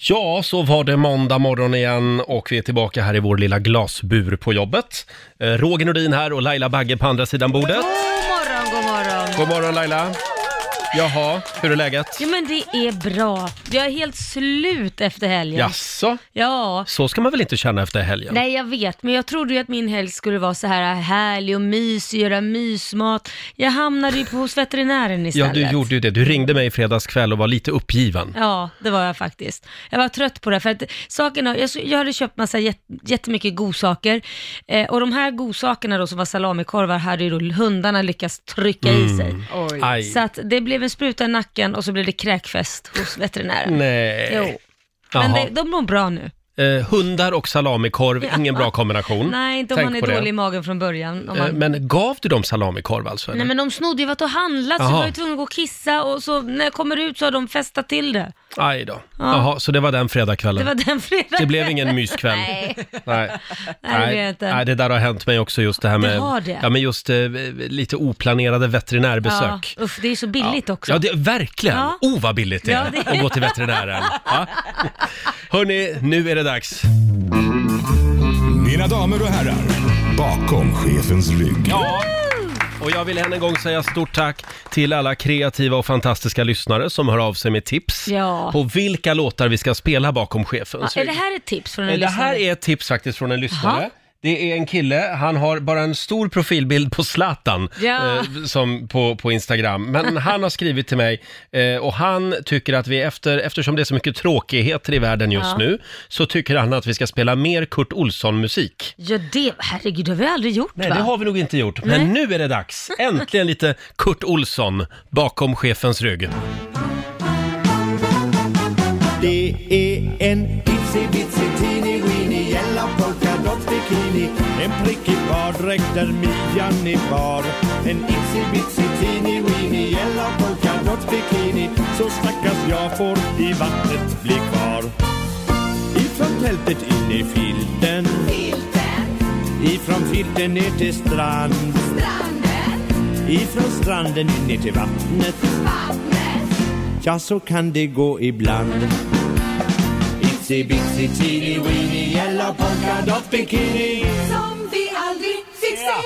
Ja, så var det måndag morgon igen och vi är tillbaka här i vår lilla glasbur på jobbet. Eh, Roger Nordin här och Laila Bagge på andra sidan bordet. God morgon, god morgon. God morgon Laila! Jaha, hur är läget? Jo men det är bra. Jag är helt slut efter helgen. Jaså? Ja. Så ska man väl inte känna efter helgen? Nej jag vet, men jag trodde ju att min helg skulle vara så här härlig och mysig, göra mysmat. Jag hamnade ju på hos veterinären Ja, istället. du gjorde ju det. Du ringde mig i fredags kväll och var lite uppgiven. Ja, det var jag faktiskt. Jag var trött på det, för att sakerna, jag, jag hade köpt massa jät, jättemycket godsaker eh, och de här godsakerna då som var salamikorvar hade ju då hundarna lyckats trycka i sig. Mm. Aj. Så att det blev en spruta i nacken och så blev det kräkfest hos veterinären. Nej. Jo. Men Jaha. det, de mår bra nu. Eh, hundar och salamikorv, ingen bra kombination. Nej, inte om Tänk man är på det. dålig i magen från början. Om Eh, man... Men gav du dem salamikorv alltså? eller? Nej men de snodde ju varit och handlat så Jaha. jag var ju tvungen att gå och kissa och så när jag kommer ut så har de festat till det. Aj då. Jaha, så det var den Det fredagskvällen? var den fredagen. Det blev ingen myskväll? Nej. Nej. Nej, det blev det inte. nej, det där har hänt mig också just det här med, Det har det? Ja, men just eh, lite oplanerade veterinärbesök. Ja, usch, det är ju så billigt också. Ja, det, verkligen. Ja. Oh, vad billigt det är Ja, det är- att gå till veterinären. Ja. Hörni, nu är det dags. Mina damer och herrar, bakom chefens rygg. Ja. Och jag vill än en gång säga stort tack till alla kreativa och fantastiska lyssnare som hör av sig med tips Ja. på vilka låtar vi ska spela bakom chefens Ja, är rygg. det här ett tips från en Eh, Det här lyssnare? är ett tips faktiskt från en lyssnare. Det är en kille, han har bara en stor profilbild på Zlatan Ja. eh, som på, på Instagram. Men han har skrivit till mig eh, och han tycker att vi efter, eftersom det är så mycket tråkigheter i världen just Ja. nu, så tycker han att vi ska spela mer Kurt Olsson-musik. Ja, det, herregud, det har vi aldrig gjort Nej, va? det har vi nog inte gjort. Men nu är det dags. Äntligen lite Kurt Olsson bakom chefens rygg. Det är en itsy bitsy teeny bikini En prickig baddräkt där midjan är bar. En itsy bitsy teeny weeny yellow polka dot bikini. Så stackars jag får i vattnet bli kvar. Ifrån tältet in i filten. Ifrån filten ner till strand. Ifrån stranden in ner till vattnet. Ja, så kan det gå ibland Itsy bitsy teeny weeny yellow polka dot bikini som vi aldrig fick se.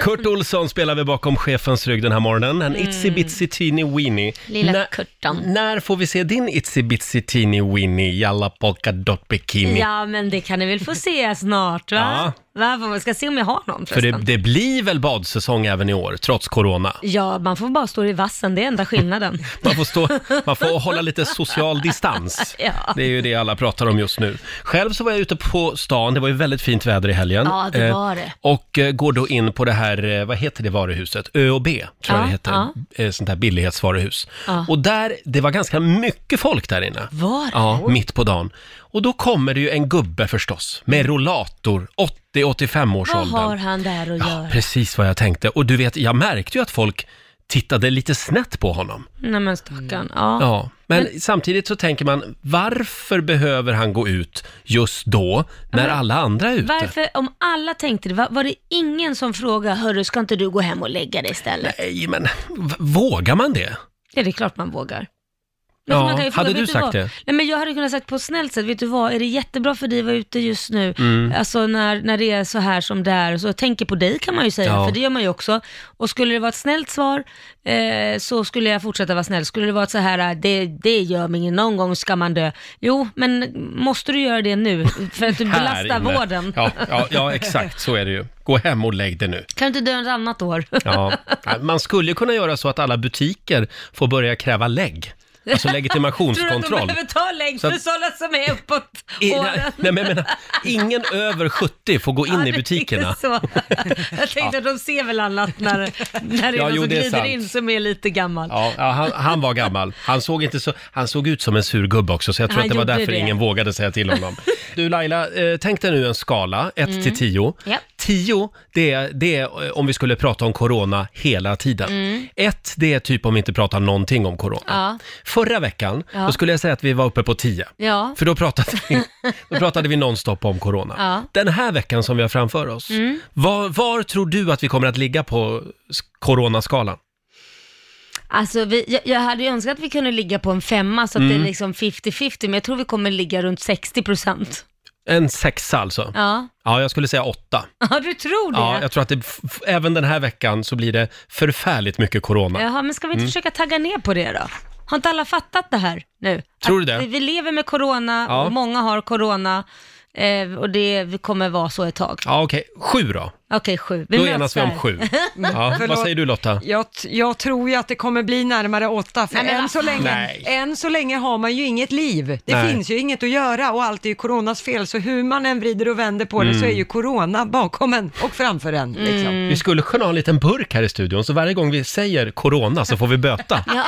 Kurt Olsson spelar vi bakom chefens rygg den här morgonen. En itsy bitsy teeny weeny. Lilla När- Kurtan. När får vi se din itsy bitsy teeny weeny jalla polka dot bikini? Ja, men det kan ni väl få se snart va? Ja. Va? Får- Ska se om jag har någon För det, förresten. det blir väl badsäsong även i år, trots corona? Ja, man får bara stå i vassen, det är enda skillnaden. Man får, stå, man får hålla lite social distans. Ja. Det är ju det alla pratar om just nu. Själv så var jag ute på stan, det var ju väldigt fint väder i helgen. Ja, det Eh, var det. Och eh, går då in på det här, eh, vad heter det varuhuset? Ö och B, tror jag Ja, det heter. ja. Eh, Sånt här billighetsvaruhus. Ja. Och där, det var ganska mycket folk där inne. Var det? Ja, mitt på dagen. Och då kommer det ju en gubbe förstås, med rollator, 80-85 års Vad åldern. har han där att Ja, göra? precis vad jag tänkte. Och du vet, jag märkte ju att folk tittade lite snett på honom. Nej men stackarn. Ja. Ja, men, samtidigt så tänker man, varför behöver han gå ut just då, när alla andra är ute? Varför, om alla tänkte det, var, var det ingen som frågade, hörru, ska inte du gå hem och lägga dig istället? Nej, men v- vågar man det? Ja, det är klart man vågar. Ja, man kan ju hade du sagt vad? det? Nej, men jag hade kunnat sagt på ett snällt sätt, vet du vad, är det jättebra för dig att vara ute just nu? Mm. Alltså när, när det är så här som det är, så jag tänker på dig kan man ju säga, Ja. för det gör man ju också. Och skulle det vara ett snällt svar, eh, så skulle jag fortsätta vara snäll. Skulle det vara ett så här, det, det gör mig någon gång ska man dö. Jo, men måste du göra det nu? För att du belastar vården. Ja, ja, ja, exakt så är det ju. Gå hem och lägg det nu. Kan du inte dö ett annat år? Ja. Man skulle kunna göra så att alla butiker får börja kräva lägg. Alltså Tror du att de legitimationskontroll. behöver ta längd för sådana som är uppåt I, åren? nej, nej, men jag menar, ingen över 70 får gå in i butikerna. Så. Jag tänkte att de ser väl annat när, när det är Ja, någon jo, som det är glider sant. in som är lite gammal. Ja, ja han, han var gammal. Han såg, inte så, han såg ut som en sur gubbe också, så jag tror Han att det var gjorde därför det. ingen vågade säga till honom. Du Laila, eh, tänk dig nu en skala, 1 till 10. Mm. Ja. 10, det är, det är eh, om vi skulle prata om corona hela tiden. 1, det är typ om vi inte pratar någonting om corona. Mm. Ja. Förra veckan, Ja. då skulle jag säga att vi var uppe på 10. Ja. För då pratade vi, då pratade vi nonstop om corona. Ja. Mm. Den här veckan som vi har framför oss, var, var tror du att vi kommer att ligga på s- coronaskalan? Alltså vi, jag, jag hade ju önskat att vi kunde ligga på en femma så att Mm. det är liksom 50-50, men jag tror vi kommer ligga runt 60 procent. En sexa alltså. Ja. Ja, jag skulle säga åtta. ja, du tror det? Ja, jag tror att det, f- även den här veckan så blir det förfärligt mycket corona. Jaha, men ska vi inte Mm. försöka tagga ner på det då? Har inte alla fattat det här nu? Tror Att du det? Vi, vi lever med corona Ja. och många har corona eh, och det kommer vara så ett tag. Ja, okej. Sju då. Okej, sju. Vi Då möts enas vi om där. sju. Ja, vad Förlåt. säger du Lotta? Jag, t- jag tror ju att det kommer bli närmare åtta, för Nej, men än, vad så fan. länge, Nej. än så länge har man ju inget liv. Det Nej. finns ju inget att göra och allt är ju coronas fel, så hur man än vrider och vänder på det så är ju corona bakom en och framför en. Liksom. Mm. Vi skulle kunna ha en liten burk här i studion, så varje gång vi säger corona så får vi böta.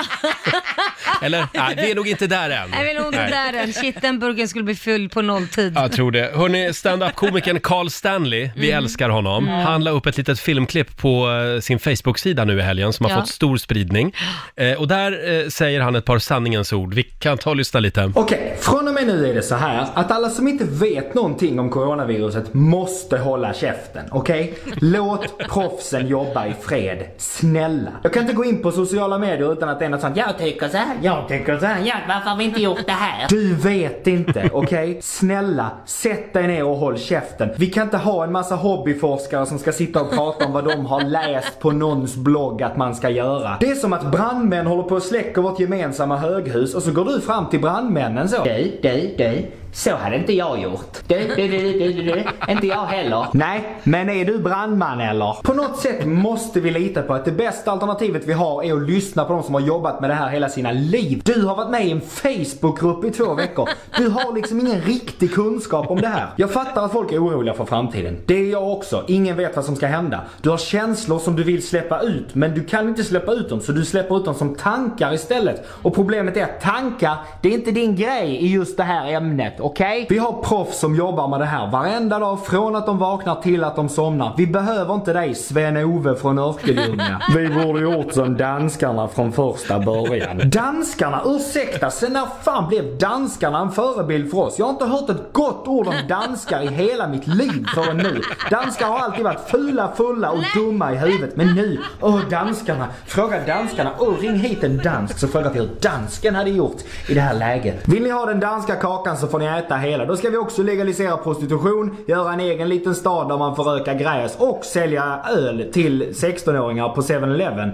Eller? Nej, vi är nog inte där än. Jag vill nog inte Nej. där än. Shit, den burken skulle bli full på nolltid. Jag tror det. Hörni, stand-up-komikern Carl Stanley, vi Mm. älskar honom. Han la upp ett litet filmklipp på eh, sin Facebook-sida nu i helgen som har Ja. fått stor spridning. Eh, och där eh, säger han ett par sanningens ord. Vi kan ta och lyssna lite. Okej, från och med nu är det så här att alla som inte vet någonting om coronaviruset måste hålla käften. Okej? Låt proffsen jobba i fred. Snälla. Jag kan inte gå in på sociala medier utan att det är något sånt. Jag tycker så här, jag tycker så här. Ja, varför har vi inte gjort det här? Du vet inte, okej? Snälla, sätt dig ner och håll käften. Vi kan inte ha en massa hobbyforskare som ska sitta och prata om vad de har läst på någons blogg att man ska göra. Det är som att brandmän håller på att släcka vårt gemensamma höghus och så går du fram till brandmännen så. Dig, dig, dig. Så hade inte jag gjort. Du, du, du, du, du, du. Inte jag heller. Nej, men är du brandman eller? På något sätt måste vi lita på att det bästa alternativet vi har är att lyssna på de som har jobbat med det här hela sina liv. Du har varit med i en Facebookgrupp i två veckor. Du har liksom ingen riktig kunskap om det här. Jag fattar att folk är oroliga för framtiden. Det är jag också. Ingen vet vad som ska hända. Du har känslor som du vill släppa ut, men du kan inte släppa ut dem så du släpper ut dem som tankar istället. Och problemet är att tankar, det är inte din grej i just det här ämnet, okej? Vi har proffs som jobbar med det här varenda dag från att de vaknar till att de somnar. Vi behöver inte dig Sven-Ove från Örkelljunga. Vi borde gjort som danskarna från första början. Danskarna? Ursäkta, sen när fan blev danskarna en förebild för oss? Jag har inte hört ett gott ord om danskar i hela mitt liv förrän nu. Danskar har alltid varit fula, fulla och dumma i huvudet. Men nu, åh danskarna. Fråga danskarna. Åh, ring hit en dansk så frågar vi hur dansken hade gjort i det här läget. Vill ni ha den danska kakan så får ni äta hela. Då ska vi också legalisera prostitution, göra en egen liten stad där man får röka gräs och sälja öl till 16-åringar på 7-Eleven.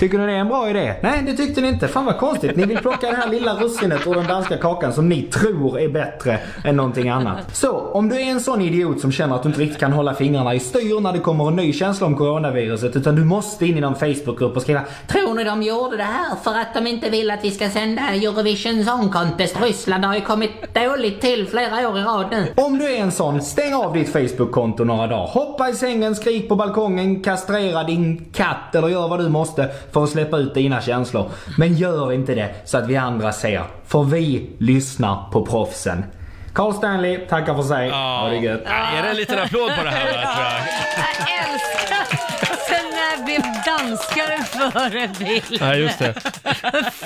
Tycker ni det är en bra idé? Nej, det tyckte ni inte. Fan vad konstigt. Ni vill plocka det här lilla russinet ur den danska kakan som ni tror är bättre än någonting annat. Så, om du är en sån idiot som känner att du inte riktigt kan hålla fingrarna i styr när det kommer en ny känsla om coronaviruset utan du måste in i någon Facebookgrupp och skriva Tror ni de gjorde det här för att de inte vill att vi ska sända Eurovision Song Contest? Ryssland har ju kommit dåligt till flera år i rad nu. Om du är en sån, stäng av ditt Facebook-konto några dagar. Hoppa i sängen, skrik på balkongen, kastrera din katt eller gör vad du måste för att släppa ut dina känslor. Men gör inte det så att vi andra ser. För vi lyssnar på proffsen. Carl Stanley tackar för sig. Ha det gött. Är det en liten applåd på det här? va, tror jag? Jag älskar! Blev danskar en förebild? Ja, just det.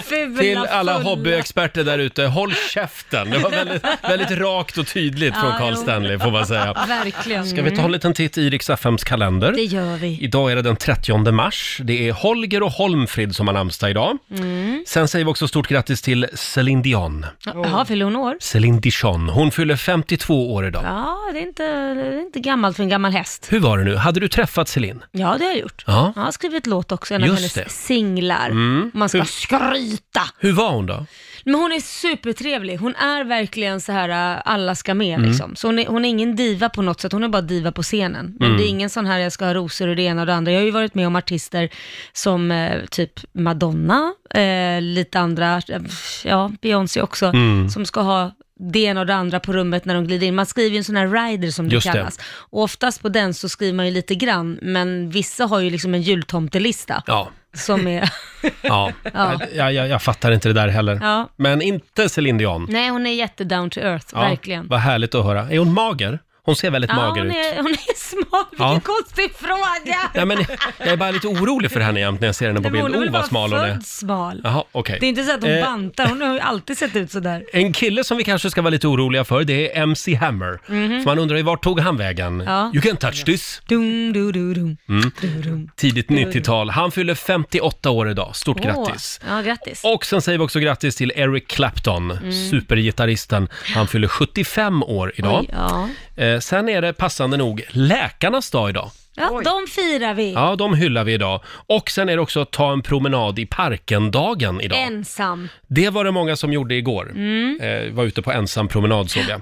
Fula, Till alla fulla. hobbyexperter där ute, håll käften! Det var väldigt, väldigt rakt och tydligt från Ja, Carl jo. Stanley får man säga. Verkligen. Ska vi ta en liten titt i Rix FMs kalender? Det gör vi. Idag är det den 30 mars. Det är Holger och Holmfrid som har namnsdag idag. Mm. Sen säger vi också stort grattis till Céline Dion. Jaha, fyller hon år? Céline Dion. Hon fyller 52 år idag. Ja, det är, inte, det är inte gammalt för en gammal häst. Hur var det nu? Hade du träffat Céline? Ja, det har jag gjort. Ja. Jag har skrivit låt också, en av Just hennes det. Mm. singlar. Man ska Hur- skryta! Hur var hon då? Men hon är supertrevlig. Hon är verkligen så här, äh, alla ska med Mm. liksom. Så hon är, hon är ingen diva på något sätt, hon är bara diva på scenen. Men Mm. det är ingen sån här, jag ska ha rosor och det ena och det andra. Jag har ju varit med om artister som eh, typ Madonna, eh, lite andra, eh, ja, Beyoncé också, Mm. som ska ha det ena och det andra på rummet när de glider in. Man skriver ju en sån här rider som det Just det. kallas. Och oftast på den så skriver man ju lite grann, men vissa har ju liksom en jultomtelista Ja, som är... ja. Ja. Jag, jag, jag fattar inte det där heller. ja. Men inte Céline Dion. Nej, hon är jätte down to earth, verkligen. Vad härligt att höra. Är hon mager? Hon ser väldigt mager hon ut. är, hon är smal. Vilken Ja. konstig fråga. Ja, men jag är bara lite orolig för henne jämt när jag ser henne på Men bild. hon är väl Oh, bara vad smal hon är. född smal. Jaha, okej. Det är inte så att hon Eh, bantar, hon har ju alltid sett ut sådär. En kille som vi kanske ska vara lite oroliga för, det är MC Hammer. Så man undrar ju vart tog han vägen? Mhm. Ja. You can touch this. Dum, du, du, dum. Mm. Du, dum. Tidigt 90-tal. Han fyller 58 år idag. Stort Åh, grattis. Ja, grattis. Och sen säger vi också grattis till Eric Clapton, Mm. supergitarristen. Han fyller 75 år idag. Oj, ja. Eh, sen är det passande nog läkarnas dag idag. ja, de firar vi. Ja, de hyllar vi idag. Och sen är det också ta en promenad i parken-dagen idag. Ensam. Det var det många som gjorde igår. Mm. Eh, var ute på ensam promenad såg jag.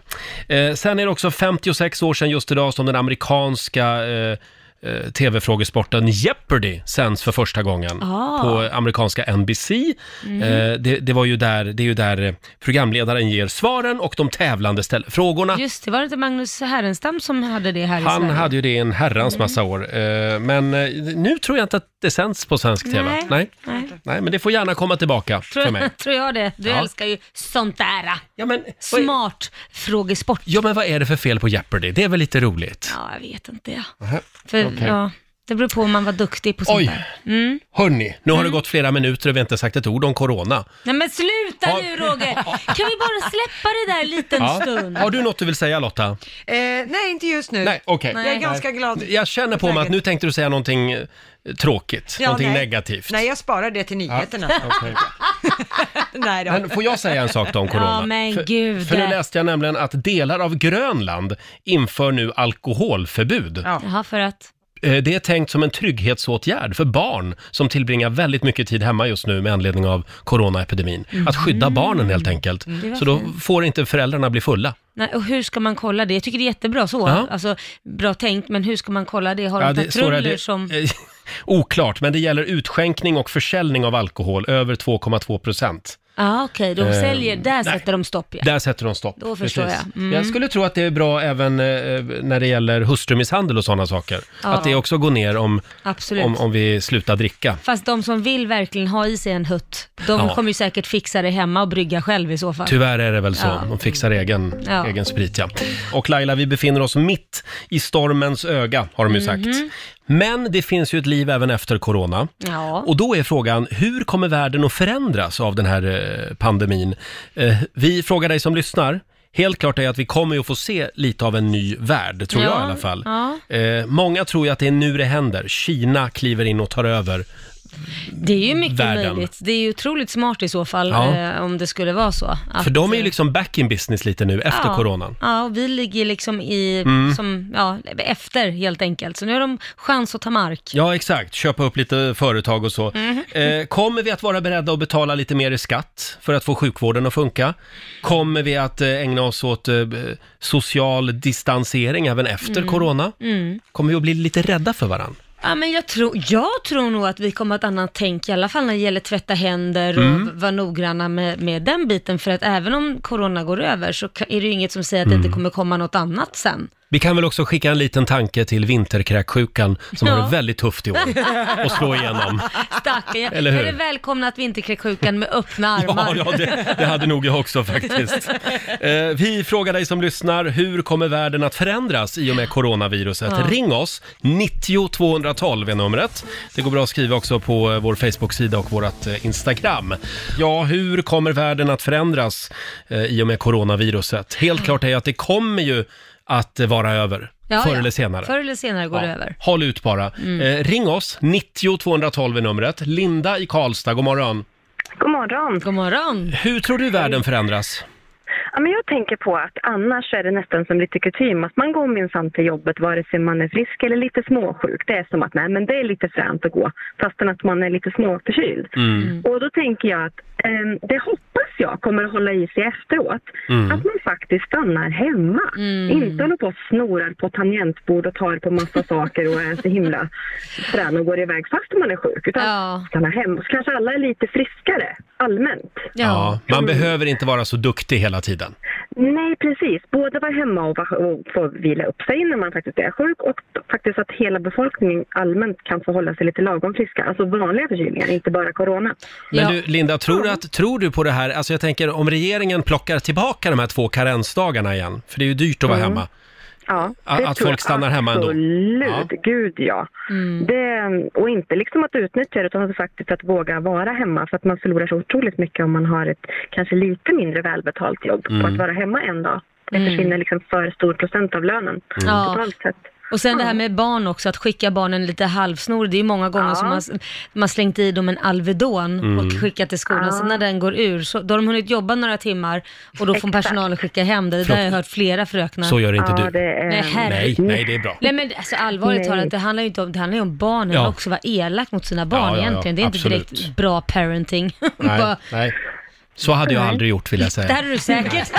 Eh, sen är det också 56 år sedan just idag som den amerikanska eh, tv-frågesporten Jeopardy sänds för första gången Ah. på amerikanska NBC. Mhm. Eh, det, det, var ju där, det är ju där eh, programledaren ger svaren och de tävlande ställer frågorna. Just det, var det inte Magnus Härenstam som hade det här i Han Sverige? hade ju det i en herrans Mm. massa år. Eh, Men eh, nu tror jag inte att det sänds på svensk TV. Nej, Nej. nej. Men det får gärna komma tillbaka för mig. Tror, tror jag det. Du Ja. älskar ju sånt där. Ja, men, Smart frågesport. Ja, men vad är det för fel på Jeopardy? Det är väl lite roligt? Ja, jag vet inte. Ja. För, okej. ja, det beror på om man var duktig på sånt Oj. där. Mm. Hörni, nu har det gått flera minuter och vi har inte sagt ett ord om corona. Nej men sluta Har- nu Roger! Kan vi bara släppa det där en liten stund? Har du något du vill säga Lotta? Eh, nej, inte just nu. Nej, okej. Jag är ganska glad. Jag känner på mig att nu tänkte du säga någonting eh, tråkigt, Ja, någonting nej. negativt. Nej, jag sparar det till nyheterna. okej. nej då. Men får jag säga en sak då om corona? Ja, men för, gud. För nu läste jag nämligen att delar av Grönland inför nu alkoholförbud. Jaha, för att? Eh, Det är tänkt som en trygghetsåtgärd för barn som tillbringar väldigt mycket tid hemma just nu med anledning av coronaepidemin. Att skydda barnen helt enkelt. Mm. Det var Så då fint. får inte föräldrarna bli fulla. Nej, och hur ska man kolla det? Jag tycker det är jättebra så. Ja. Alltså, bra tänkt, men hur ska man kolla det? Har de det står här, patruller det- som... Oklart, men det gäller utskänkning och försäljning av alkohol över 2,2 procent. Ja, okej, de Eh, säljer, där nej. sätter de stopp ja. Där sätter de stopp. Då förstår jag. Mm. Jag skulle tro att det är bra även eh, när det gäller hustrumisshandel och sådana saker. Ja. Att det också går ner om, Absolut. om, om vi slutar dricka. Fast de som vill verkligen ha i sig en hutt, de Ja. kommer ju säkert fixa det hemma och brygga själv i så fall. Tyvärr är det väl så. Ja. De fixar egen, Ja. egen sprit, ja. Och Laila, vi befinner oss mitt i stormens öga, har de ju sagt. Men det finns ju ett liv även efter corona. Ja. Och då är frågan, hur kommer världen att förändras av den här eh, pandemin? Eh, vi frågar dig som lyssnar. Helt klart är att vi kommer ju att få se lite av en ny värld, tror jag Ja, i alla fall. ja. Eh, många tror ju att det är nu det händer. Kina kliver in och tar över. Det är ju mycket världen. möjligt. Det är ju otroligt smart i så fall, Ja. eh, om det skulle vara så. Att, För de är ju eh, liksom back in business lite nu, efter ja, coronan. Ja, och vi ligger liksom i, Mm. som, ja, efter helt enkelt. Så nu har de chans att ta mark. Ja, exakt. Köpa upp lite företag och så. Mhm. Eh, kommer vi att vara beredda att betala lite mer i skatt för att få sjukvården att funka? Kommer vi att eh, ägna oss åt eh, social distansering även efter Mm. corona? Mm. Kommer vi att bli lite rädda för varandra? Ja, men jag, tror, jag tror nog att vi kommer att ha ett annat tänk, i alla fall när det gäller tvätta händer och Mm. vara noggranna med, med den biten. För att även om corona går över så är det ju inget som säger att det Mm. inte kommer komma något annat sen. Vi kan väl också skicka en liten tanke till vinterkräksjukan som har Ja. det väldigt tufft i år och slå igenom. Stackarn. Eller hur? Är det välkomnat vinterkräksjukan med öppna Ja, armar? ja det, det hade nog jag också faktiskt. Eh, vi frågar dig som lyssnar, hur kommer världen att förändras i och med coronaviruset? Ja. Ring oss, 90 212 är numret. Det går bra att skriva också på eh, vår Facebook-sida och vårt eh, Instagram. Ja, hur kommer världen att förändras eh, i och med coronaviruset? Helt klart är att det kommer ju att vara över, Ja, förr ja. eller senare. Förr eller senare går Ja, det över. Håll ut bara. Mm. Eh, ring oss, 90 212 är numret. Linda i Karlstad, god morgon. God morgon. God morgon. Hur tror du världen förändras? Ja, men jag tänker på att annars är det nästan som lite kutym att man går minsann till jobbet vare sig man är frisk eller lite småsjuk. Det är som att nej, men det är lite fränt att gå fastän att man är lite småförkyld. Mm. Och då tänker jag att det hoppas jag kommer att hålla i sig efteråt. Mm. Att man faktiskt stannar hemma. Inte håller på och snorar på tangentbord och tar på massa saker och är så himla frän och går iväg fast man är sjuk. Utan stanna hemma. Så kanske alla är lite friskare allmänt. Ja, man behöver inte vara så duktig hela tiden. Nej, precis. Både vara hemma och, få vila upp sig när man faktiskt är sjuk och faktiskt att hela befolkningen allmänt kan få hålla sig lite lagom friska. Alltså vanliga förkylningar, inte bara corona. Men du, Linda, tror du, att, tror du på det här? Alltså jag tänker om regeringen plockar tillbaka de här två karensdagarna igen, för det är ju dyrt att vara Mm. hemma. Ja, Att- det att tror folk jag stannar hemma ändå. Absolut, gud ja. Mm. Det, och inte liksom att utnyttja det utan att faktiskt att våga vara hemma för att man förlorar så otroligt mycket om man har ett kanske lite mindre välbetalt jobb på Mm. att vara hemma en dag. Det Mm. försvinner liksom för stor procent av lönen Ja. totalt sett. Och sen det här med barn också, att skicka barnen lite halvsnor. Det är ju många gånger Ja. som man, man slängt i dem en Alvedon Mm. och skickat till skolan. Ja. Sen när den går ur, så, då har de hunnit jobba några timmar och då får Exakt. personalen skicka hem det. Det där har jag hört flera fröknar. Så gör inte Ja, du. det är... Nej, Nej, nej, det är bra. Nej men alltså allvarligt talat, det handlar ju inte om, det handlar ju om barnen Ja. också, vara elak mot sina barn Ja, ja, ja, egentligen. Det är inte absolut. direkt bra parenting. Nej, Bara, nej. Så hade jag aldrig gjort vill jag det säga. här är du säkert.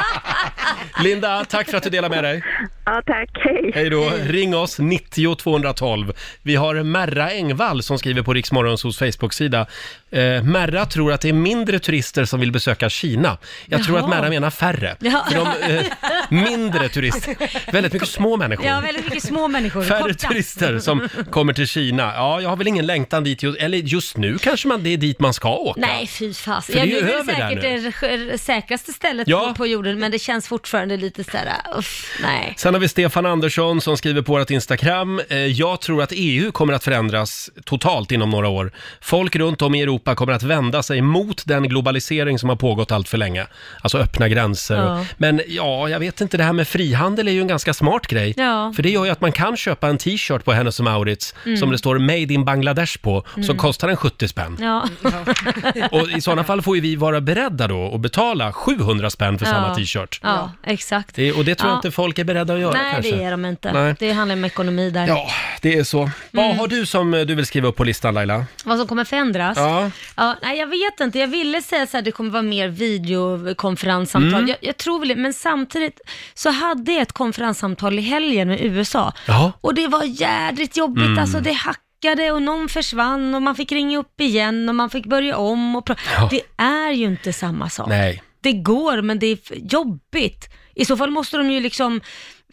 Linda, tack för att du delar med dig. Ja, tack. Hej. Hej då. Ring oss, 90 212. Vi har Merra Engvall som skriver på Riksmorgonsos Facebook-sida. Eh, Merra tror att det är mindre turister som vill besöka Kina. Jag tror Jaha. att Merra menar färre. Ja. För de, eh, mindre turister. Väldigt mycket små människor. Ja, väldigt mycket små människor. Färre korta. turister som kommer till Kina. Ja, jag har väl ingen längtan dit just, eller just nu kanske man, det är dit man ska åka. Nej, fy fas. För det är ju över där säkert det r- säkraste stället Ja. på, på jorden, men det känns fortfarande lite sådär, uff, nej. Sen har vi Stefan Andersson som skriver på vårt Instagram. Eh, Jag tror att EU kommer att förändras totalt inom några år. Folk runt om i Europa kommer att vända sig mot den globalisering som har pågått allt för länge. Alltså öppna gränser. Ja. Men ja, jag vet inte, det här med frihandel är ju en ganska smart grej. Ja. För det gör ju att man kan köpa en t-shirt på Hennes Mauritz Mm. som det står Made in Bangladesh på, så kostar den 70 spänn. Ja. Och i sådana fall får ju vi vara beredda då att betala 700 spänn för samma t-shirt. ja, exakt. Det, och det tror jag Ja. inte folk är beredda att göra Nej, kanske. det är de inte. Nej. Det handlar om ekonomi där. Ja, det är så. Mm. Vad har du som eh, du vill skriva upp på listan Laila? Vad som kommer förändras? Ja. Ja, nej, jag vet inte. Jag ville säga så här, det kommer vara mer videokonferenssamtal. Mm. Jag, jag tror väl det, men samtidigt så hade jag ett konferenssamtal i helgen med USA. Ja. Och det var jädrigt jobbigt, Mm. alltså det hackade och någon försvann och man fick ringa upp igen och man fick börja om och pra- Ja. Det är ju inte samma sak. Nej. Det går, men det är f- jobbigt. I så fall måste de ju liksom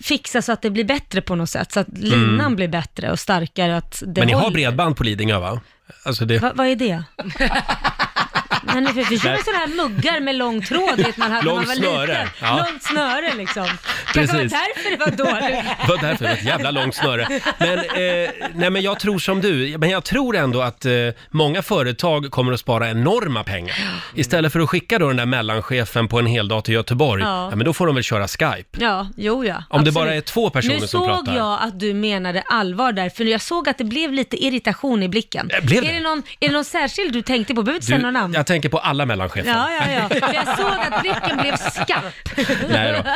fixa så att det blir bättre på något sätt, så att linan blir bättre och starkare. Att det Mm. Men ni har håller. bredband på Lidingö va? Alltså det... Va, vad är det? Men vi vi med sådana här muggar med lång tråd vet man hade när man var snöre, liten. ja. Långt snöre liksom. Kanske var Precis. därför det var dåligt. Det var därför det var ett jävla långt snöre. Men, eh, nej, men jag tror som du, men jag tror ändå att eh, många företag kommer att spara enorma pengar. Istället för att skicka då den där mellanchefen på en hel dag till Göteborg, Ja. ja. men då får de väl köra Skype. Ja, jo ja. Om det absolut. bara är två personer nu som pratar. såg jag att du menade allvar där, för jag såg att det blev lite irritation i blicken. Eh, blev är, det? det någon, är det någon särskild du tänkte på? Behöver inte säga några namn. jag tänker på alla mellanchefer. Ja, ja, ja. För jag såg att blicken blev skarp. Nej då.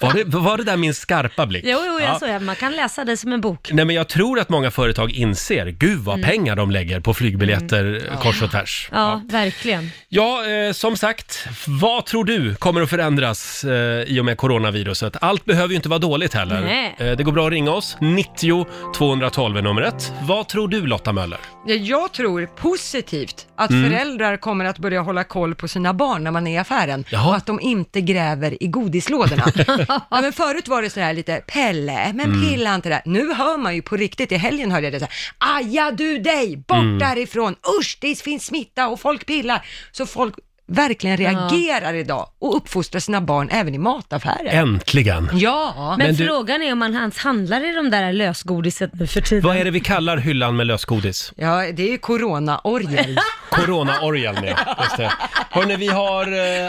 Var det, var det där min skarpa blick? Jo, jo, jag Ja. såg det. Man kan läsa det som en bok. Nej men jag tror att många företag inser, gud vad Mm. pengar de lägger på flygbiljetter kors och tvärs. Ja, verkligen. Ja, eh, som sagt, vad tror du kommer att förändras eh, i och med coronaviruset? Allt behöver ju inte vara dåligt heller. Nej. Eh, det går bra att ringa oss, 90 212 är numret. Vad tror du Lotta Möller? Ja, Jag tror positivt att Mm. Föräldrar kommer att börja hålla koll på sina barn när man är i affären Jaha. och att de inte gräver i godislådorna. ja, men förut var det så här lite, Pelle, men Mm. pilla inte där. Nu hör man ju på riktigt, i helgen hörde jag det så här, aja du dig, bort Mm. därifrån, usch det finns smitta och folk pillar. Så folk verkligen reagerar idag och uppfostrar sina barn även i mataffärer. Äntligen! Ja, Men, Men du- frågan är om man hans handlar i de där lösgodiset nu för tiden. Vad är det vi kallar hyllan med lösgodis? ja det är ju corona-orgel. Corona-orgeln, ja. Just det. Hörrni, vi har, eh,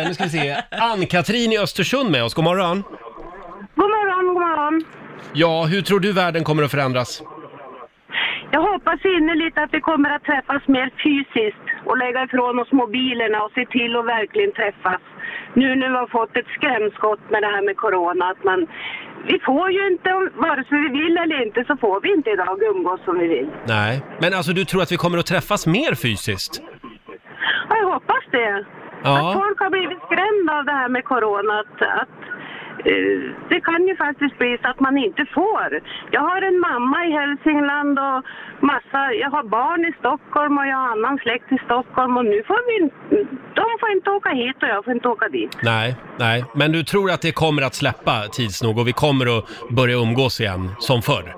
eh, nu ska vi se, Ann-Katrin i Östersund med oss. God morgon! God morgon, god morgon. Ja, hur tror du världen kommer att förändras? Jag hoppas innerligt att vi kommer att träffas mer fysiskt och lägga ifrån oss mobilerna och se till att verkligen träffas. Nu när vi har fått ett skrämskott med det här med corona, att man... Vi får ju inte, vare sig vi vill eller inte, så får vi inte idag umgås som vi vill. Nej, men alltså du tror att vi kommer att träffas mer fysiskt? Ja, jag hoppas det. Ja. Att folk har blivit skrämda av det här med corona. Att, att, det kan ju faktiskt bli så att man inte får. Jag har en mamma i Hälsingland och massa, jag har barn i Stockholm och jag har annan släkt i Stockholm och nu får vi inte- de får inte åka hit och jag får inte åka dit. Nej, nej. Men du tror att det kommer att släppa tids nog och vi kommer att börja umgås igen som förr?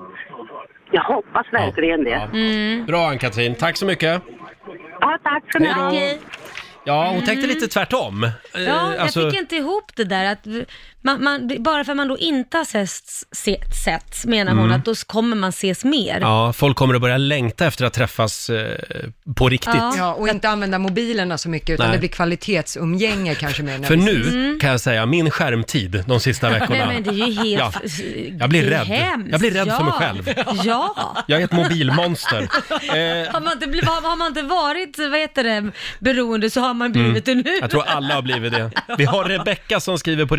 Jag hoppas verkligen det. Ja. Bra Ann-Katrin, tack så mycket! Ja, tack för nu. Okej. Ja, hon tänkte lite tvärtom. Eh, Ja, jag alltså- fick inte ihop det där att man, man, bara för att man då inte har setts, se, setts menar hon Mm. att då kommer man ses mer. Ja, folk kommer att börja längta efter att träffas eh, på riktigt. Ja, och inte använda mobilerna så mycket, utan Nej. det blir kvalitetsumgänge kanske mer. när För vi nu ses. kan jag säga, min skärmtid de sista veckorna. Nej men det är ju helt... Ja. Jag blir det är rädd. hemskt. Jag blir rädd ja. för mig själv. Ja. Jag är ett mobilmonster. Eh, Har man, inte, blivit- har man inte varit, vad heter det, beroende så har man blivit det nu. Mm. Jag tror alla har blivit det. Vi har Rebecka som skriver på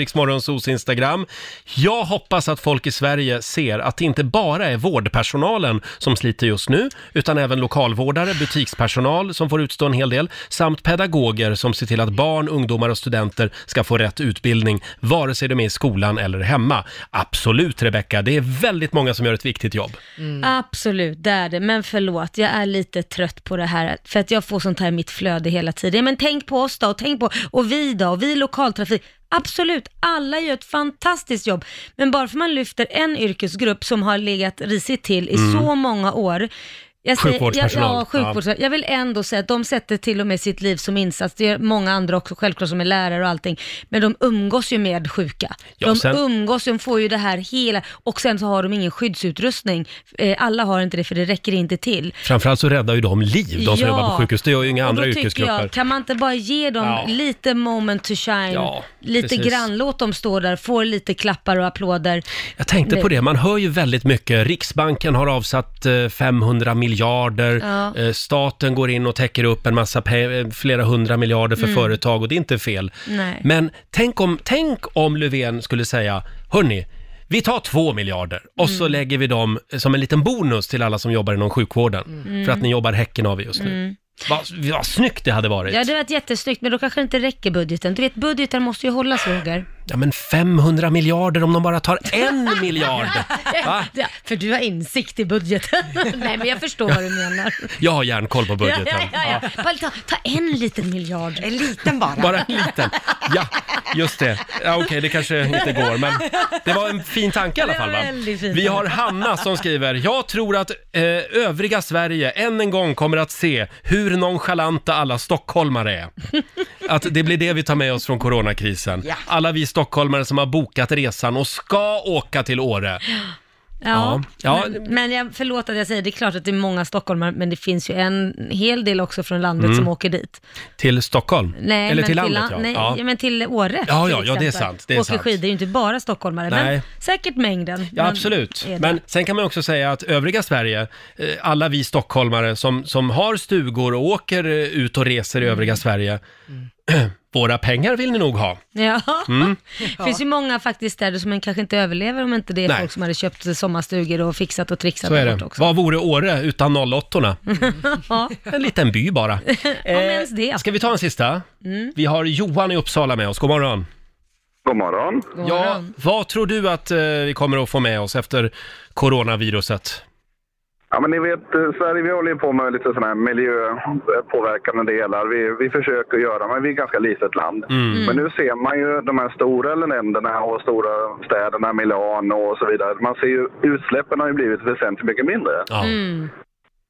Riksmorgonsos Instagram. Jag hoppas att folk i Sverige ser att det inte bara är vårdpersonalen som sliter just nu, utan även lokalvårdare, butikspersonal som får utstå en hel del, samt pedagoger som ser till att barn, ungdomar och studenter ska få rätt utbildning, vare sig de är i skolan eller hemma. Absolut Rebecka, det är väldigt många som gör ett viktigt jobb. Mm. Absolut, det är det. Men förlåt, jag är lite trött på det här. För att jag får sånt här i mitt flöde hela tiden. Men tänk på oss då, och tänk på, och vi då, och vi lokaltrafik. Absolut, alla gör ett fantastiskt jobb. Men bara för man lyfter en yrkesgrupp som har legat risigt till i Mm. så många år. Jag säger- Sjukvårdspersonal. Ja, ja, sjukvårdspersonal. Jag vill ändå säga att de sätter till och med sitt liv som insats. Det gör många andra också, självklart som är lärare och allting. Men de umgås ju med sjuka. Ja, de sen- umgås, de får ju det här hela, och sen så har de ingen skyddsutrustning. Eh, alla har inte det för det räcker inte till. Framförallt så räddar ju de liv, de som Ja. jobbar på sjukhus. Det gör ju inga Och andra yrkesgrupper. Jag, kan man inte bara ge dem Ja. lite moment to shine, Ja, lite precis. grann, låt dem stå där, få lite klappar och applåder. Jag tänkte på det, man hör ju väldigt mycket. Riksbanken har avsatt eh, 500 miljarder, Ja. Eh, staten går in och täcker upp en massa pe- eh, flera hundra miljarder för Mm. företag och det är inte fel. Nej. Men tänk om, tänk om Löfven skulle säga, hörni, vi tar två miljarder och så Mm. lägger vi dem som en liten bonus till alla som jobbar inom sjukvården. Mm. För att ni jobbar häcken av er just nu. Mm. Vad, vad snyggt det hade varit. Ja, det var ett jättesnyggt, men då kanske det inte räcker budgeten. Du vet, budgeten måste ju hållas, Roger. Ja men 500 miljarder om de bara tar en miljard. Va? Ja, för du har insikt i budgeten. Nej, men jag förstår vad du menar. Jag har järnkoll på budgeten. Ja, ja, ja. Bara ta, ta en liten miljard. En liten bara. Bara en liten. Ja, just det. Ja, Okej, det kanske inte går, men det var en fin tanke i alla fall. Va? väldigt Vi har Hanna som skriver, jag tror att eh, övriga Sverige än en gång kommer att se hur nonchalanta alla stockholmare är. Att det blir det vi tar med oss från coronakrisen. Ja. Alla vi stockholmare som har bokat resan och ska åka till Åre. Ja, Ja. Men, men jag, förlåt att jag säger, det är klart att det är många stockholmare, men det finns ju en hel del också från landet Mm. som åker dit. Till Stockholm? Nej, Eller men till landet lan- ja. Nej, ja. men till Åre Ja, till ja, ja, det är exempel. sant, det är Åker sant. skidor är ju inte bara stockholmare, Nej. men säkert mängden. Ja, men absolut. är det. Men sen kan man också säga att övriga Sverige, eh, alla vi stockholmare som, som har stugor och åker eh, ut och reser i Mm. övriga Sverige, våra pengar vill ni nog ha. Ja, Mm. det finns ju många faktiskt städer som man kanske inte överlever om inte det är Nej. folk som hade köpt sommarstugor och fixat och trixat Så är det. också. Vad vore Åre utan 08 ja, En liten by bara. om ens det. Ska vi ta en sista? Mm. Vi har Johan i Uppsala med oss. God morgon. God morgon. God Ja, morgon. vad tror du att eh, vi kommer att få med oss efter coronaviruset? Ja, men ni vet, eh, Sverige vi håller på med lite sådana här miljöpåverkande delar. Vi, vi försöker göra, men vi är ett ganska litet land. Mm. Men nu ser man ju de här stora länderna och stora städerna, Milano och så vidare. Man ser ju utsläppen har ju blivit väsentligt mycket mindre. Mm.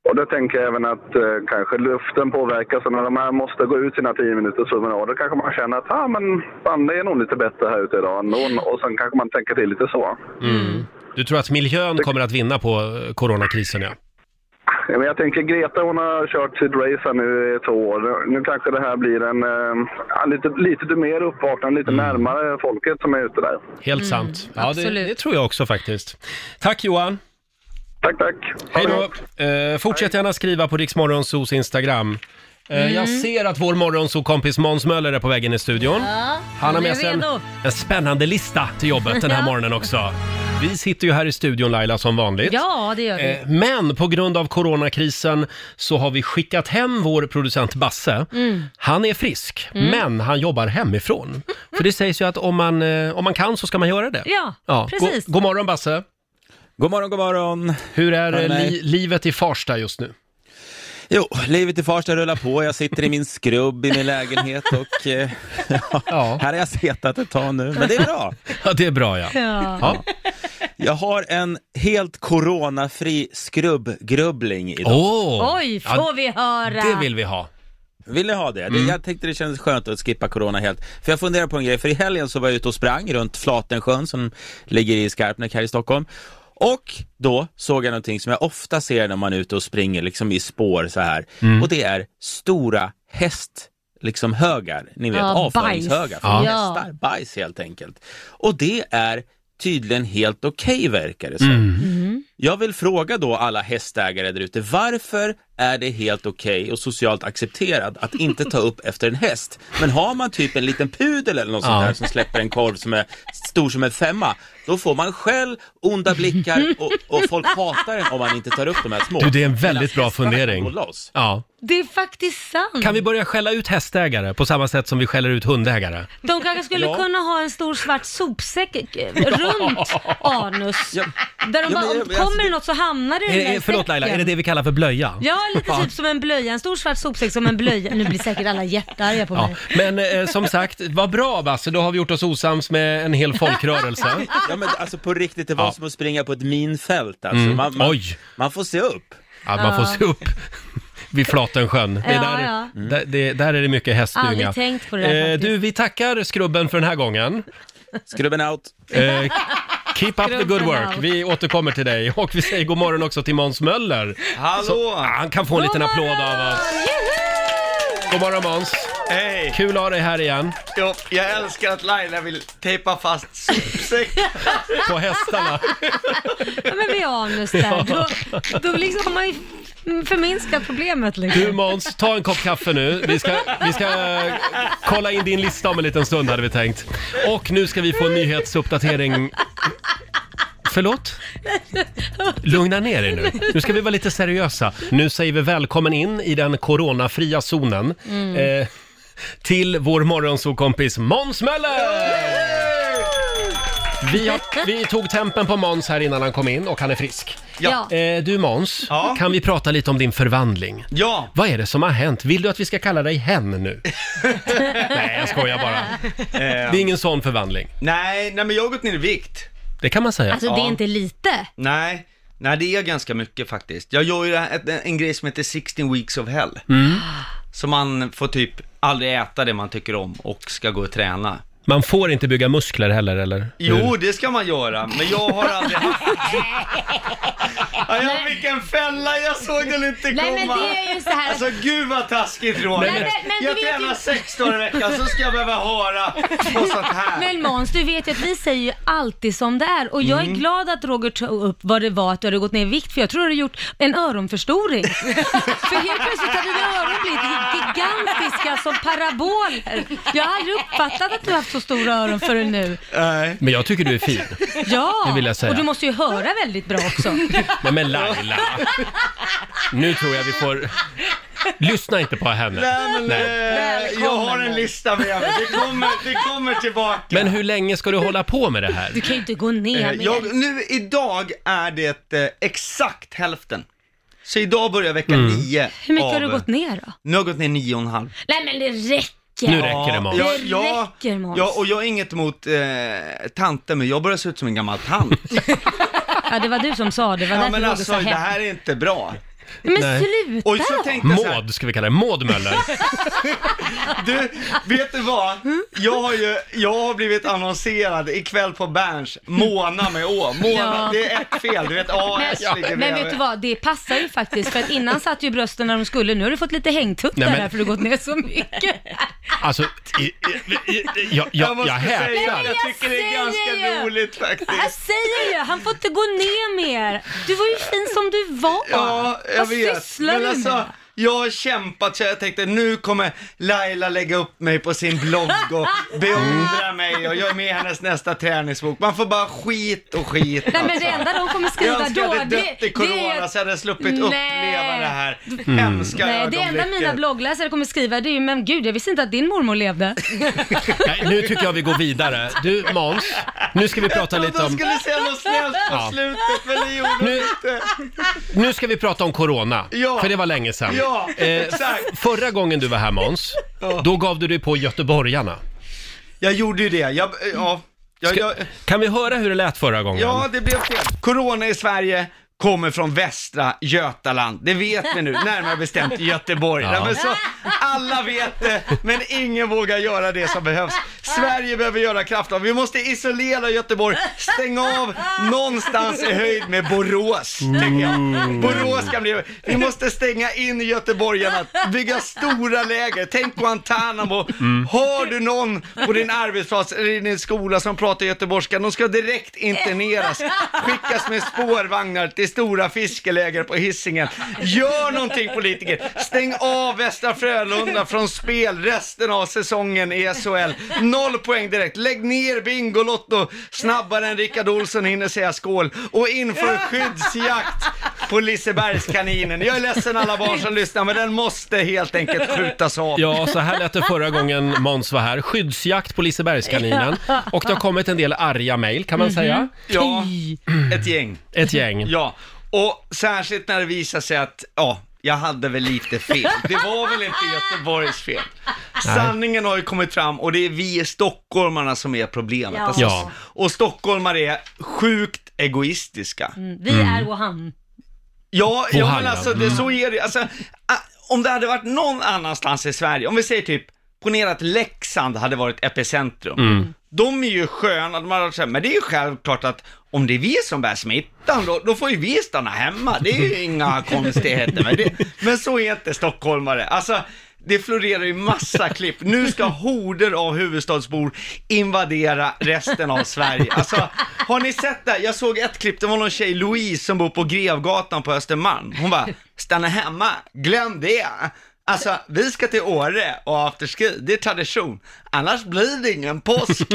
Och då tänker jag även att eh, kanske luften påverkas och när de här måste gå ut sina 10 minuters promenader kanske man känner att ah, men fan, det är nog lite bättre här ute idag ändå. Och sen kanske man tänker till lite så. Mm. Du tror att miljön kommer att vinna på eh, coronakrisen, ja? Ja, men jag tänker Greta hon har kört sitt race här nu i två år. Nu kanske det här blir en eh, lite, lite mer uppvaknande, lite närmare folket som är ute där. Helt Mm, sant. Ja, det, absolut. det tror jag också faktiskt. Tack Johan! Tack, tack. Hej då! Eh, fortsätt gärna skriva på Riksmorgonsos Instagram. Eh, Jag ser att vår morgonsokompis Måns Möller är på väg in i studion. Mm. Ja, Han har är med sig en, redo. en spännande lista till jobbet den här Ja. morgonen också. Vi sitter ju här i studion Laila som vanligt. Ja, det gör vi. Eh, Men på grund av coronakrisen så har vi skickat hem vår producent Basse. Mm. Han är frisk, men han jobbar hemifrån. För det sägs ju att om man, eh, om man kan så ska man göra det. Ja, precis. God, god morgon Basse! God morgon, god morgon. Hur är eh, li, livet i Farsta just nu? Jo, livet i Farsta rullar på. Jag sitter i min skrubb i min lägenhet och eh, Ja. här har jag setat ett tag nu, men det är bra. Ja, det är bra ja. Ja. ja. Jag har en helt coronafri skrubbgrubbling idag. Åh! Oj, Ja, får vi höra? det vill vi ha. ville ha det. det. Jag tänkte det kändes skönt att skippa corona helt. För jag funderar på en grej, för i helgen så var jag ute och sprang runt Flatensjön som ligger i Skarpnäck här i Stockholm. Och då såg jag någonting som jag ofta ser när man är ute och springer liksom i spår så här. Mm. Och det är stora häst liksom högar, ni vet Ja, avföringshögar från Ja. hästar, bajs helt enkelt. Och det är tydligen helt okej verkar det som. Mm. Jag vill fråga då alla hästägare där ute, varför är det helt okej och socialt accepterat att inte ta upp efter en häst? Men har man typ en liten pudel eller något sånt Ja. där som släpper en korv som är stor som en femma, då får man skäll, onda blickar och, och folk hatar en om man inte tar upp de här små. Du, det är en väldigt bra fundering. Ja. Det är faktiskt sant. Kan vi börja skälla ut hästägare på samma sätt som vi skäller ut hundägare? De kanske skulle Ja. kunna ha en stor svart sopsäck eh, runt anus. Där de Ja, bara, men- om men kommer alltså, det något så hamnar det i Är den det, där förlåt Laila, är det det vi kallar för blöja? Ja, lite typ som en blöja. En stor svart sopsäck som en blöja. Nu blir säkert alla jättearga på Ja, mig. men eh, som sagt, vad bra Basse, då har vi gjort oss osams med en hel folkrörelse. Ja men alltså på riktigt, det var Ja. som att springa på ett minfält alltså. Mm. Man, man, Oj. man får se upp. Ja, man får Ja. se upp vid Flatensjön. Det Ja, där, ja. Där, det, där är det mycket hästdynga. Aldrig tänkt på det där Eh, faktiskt. Du, vi tackar Skrubben för den här gången. Skrubben out. Eh, keep up the good work. Vi återkommer till dig. Och vi säger god morgon också till Måns Möller. Hallå! Så, ah, han kan få en liten applåd av oss. God morgon Måns. Hej! Kul att ha dig här igen. Jo, jag älskar att Laila vill tejpa fast sopsäckar. På hästarna. Ja, men vid anus där. Då, då liksom har man ju förminskat problemet liksom. Du Måns, ta en kopp kaffe nu. Vi ska, vi ska eh, kolla in din lista om en liten stund hade vi tänkt. Och nu ska vi få en nyhetsuppdatering. Förlåt? Lugna ner er nu. Nu ska vi vara lite seriösa. Nu säger vi välkommen in i den coronafria zonen. Mm. Eh, till vår morgonsåkompis Måns Möller! Vi, har, vi tog tempen på Måns här innan han kom in och han är frisk. Ja. Eh, du Måns, Ja. kan vi prata lite om din förvandling? Ja, Vad är det som har hänt? Vill du att vi ska kalla dig hen nu? Nej, jag skojar bara. Det är ingen sån förvandling. nej, nej men jag har gått ner i vikt. Det kan man säga. Alltså det är Ja. inte lite. Nej, nej det är ganska mycket faktiskt. Jag gör ju det här- en, en grej som heter 16 weeks of hell. Så man får typ aldrig äta det man tycker om och ska gå och träna. Man får inte bygga muskler heller, eller? Jo, Hur? det ska man göra, men jag har aldrig haft... ja, jag fick en fälla, jag såg den inte komma. Nej, men det är ju så här- Alltså gud vad taskigt Roger. Nej, men- men du jag tränar ju- sex dagar i veckan, så ska jag behöva höra på sånt här. Men Måns, du vet ju att vi säger ju alltid som det är och jag är Mm. glad att Roger tog upp vad det var att du hade gått ner i vikt för jag tror du hade gjort en öronförstoring. för helt plötsligt hade dina öron blivit gigantiska som paraboler. Jag har aldrig uppfattat att du har haft så stora öron förrän nu. Nej. Men jag tycker du är fin. Ja, Det vill jag säga. och du måste ju höra väldigt bra också. Nej men Laila. Nu tror jag vi får... Lyssna inte på henne. Nej, men, eh, jag har en lista med mig. Det kommer, det kommer tillbaka. Men hur länge ska du hålla på med det här? Du kan ju inte gå ner Eh, mer. jag, nu, idag är det eh, exakt hälften. Så idag börjar vecka Mm. nio. Hur mycket av, har du gått ner då? Nu har jag gått ner nio och en halv. Nej men det räcker. Nu räcker det Måns. Ja, Det ja, räcker, Måns. Ja, och jag är inget emot eh, tanter, men jag börjar se ut som en gammal tant. Ja det var du som sa det, var ja, därför men Roger alltså, sa det hem. här är inte bra. Men Nej. sluta Och så då! tänkte jag så här, Maud ska vi kalla det. Maud Möller. Du, vet du vad? Jag har ju, jag har blivit annonserad ikväll på Berns, Mona med Å. Mona, Ja. det är ett fel, du vet AS ligger Men vet du vad, det passar ju faktiskt för att innan satt ju brösten när de skulle, nu har du fått lite hängtuttar Nej, men- här för du har gått ner så mycket. Alltså, i, i, i, jag, jag, måste jag säga, häpnar. jag tycker det är säger ganska ju. roligt Jag faktiskt. säger ju, han får inte gå ner mer. Du var ju fin som du var. Ja, jag Vad vet. sysslar Men du alltså, med? Jag har kämpat så jag tänkte nu kommer Laila lägga upp mig på sin blogg och beundra mig och jag är med i hennes nästa träningsbok. Man får bara skit och skit Nej men alltså. det enda de kommer Jag skriva önskar då, jag hade det, dött i corona så jag hade sluppit uppleva det här hemska Nej, det enda mina bloggläsare kommer skriva det är ju, men gud jag visste inte att din mormor levde. Nej, nu tycker jag vi går vidare. Du Måns, nu ska vi prata lite om... skulle säga något snällt på Ja. slutet men det gjorde de Nu- inte. Nu ska vi prata om corona, Ja. för det var länge sedan. Ja, Eh, exakt. förra gången du var här Måns, Ja. då gav du dig på göteborgarna. Jag gjorde ju det. Jag, ja, jag, Ska, jag, kan vi höra hur det lät förra gången? ja, det blev fel. Corona i Sverige, kommer från västra Götaland. Det vet vi nu, närmare bestämt Göteborg. Ja. Men så, alla vet det, men ingen vågar göra det som behövs. Sverige behöver göra krafttag. Vi måste isolera Göteborg, stänga av någonstans i höjd med Borås, tycker jag. Borås kan bli... Vi måste stänga in göteborgarna, bygga stora läger. Tänk Guantanamo. Har du någon på din arbetsplats eller i din skola som pratar göteborgska, de ska direkt interneras, skickas med spårvagnar till stora fiskeläger på Hisingen. Gör någonting politiker. Stäng av Västra Frölunda från spel resten av säsongen i SHL. Noll poäng direkt. Lägg ner Bingolotto snabbare än Rickard Olsson hinner säga skål och inför skyddsjakt på Lisebergskaninen. Jag är ledsen alla barn som lyssnar, men den måste helt enkelt skjutas av. Ja, så här lät det förra gången Måns var här. Skyddsjakt på Lisebergskaninen. Och det har kommit en del arga mejl, kan man säga. Ja, ett gäng. Ett gäng. Ja, och särskilt när det visar sig att, ja, jag hade väl lite fel. Det var väl inte Göteborgs fel. Sanningen har ju kommit fram och det är vi stockholmarna som är problemet. Ja. Alltså. Och stockholmare är sjukt egoistiska. Mm, Vi är Wuhan. Ja, ja men alltså det, så är det. Alltså, om det hade varit någon annanstans i Sverige, om vi säger typ, ponera att Leksand hade varit epicentrum. Mm. De är ju sköna, de har, men det är ju självklart att om det är vi som bär smittan, då, då får ju vi stanna hemma. Det är ju inga konstigheter. Men, det, men så är inte stockholmare. Alltså, det florerar ju massa klipp. Nu ska horder av huvudstadsbor invadera resten av Sverige. Alltså, har ni sett det? Jag såg ett klipp, det var någon tjej, Louise, som bor på Grevgatan på Östermalm. Hon bara, stanna hemma, glöm det. Alltså, vi ska till Åre och afterski, det är tradition. Annars blir det ingen påsk.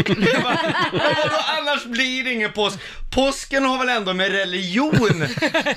Vadå annars blir det ingen påsk? Påsken har väl ändå med religion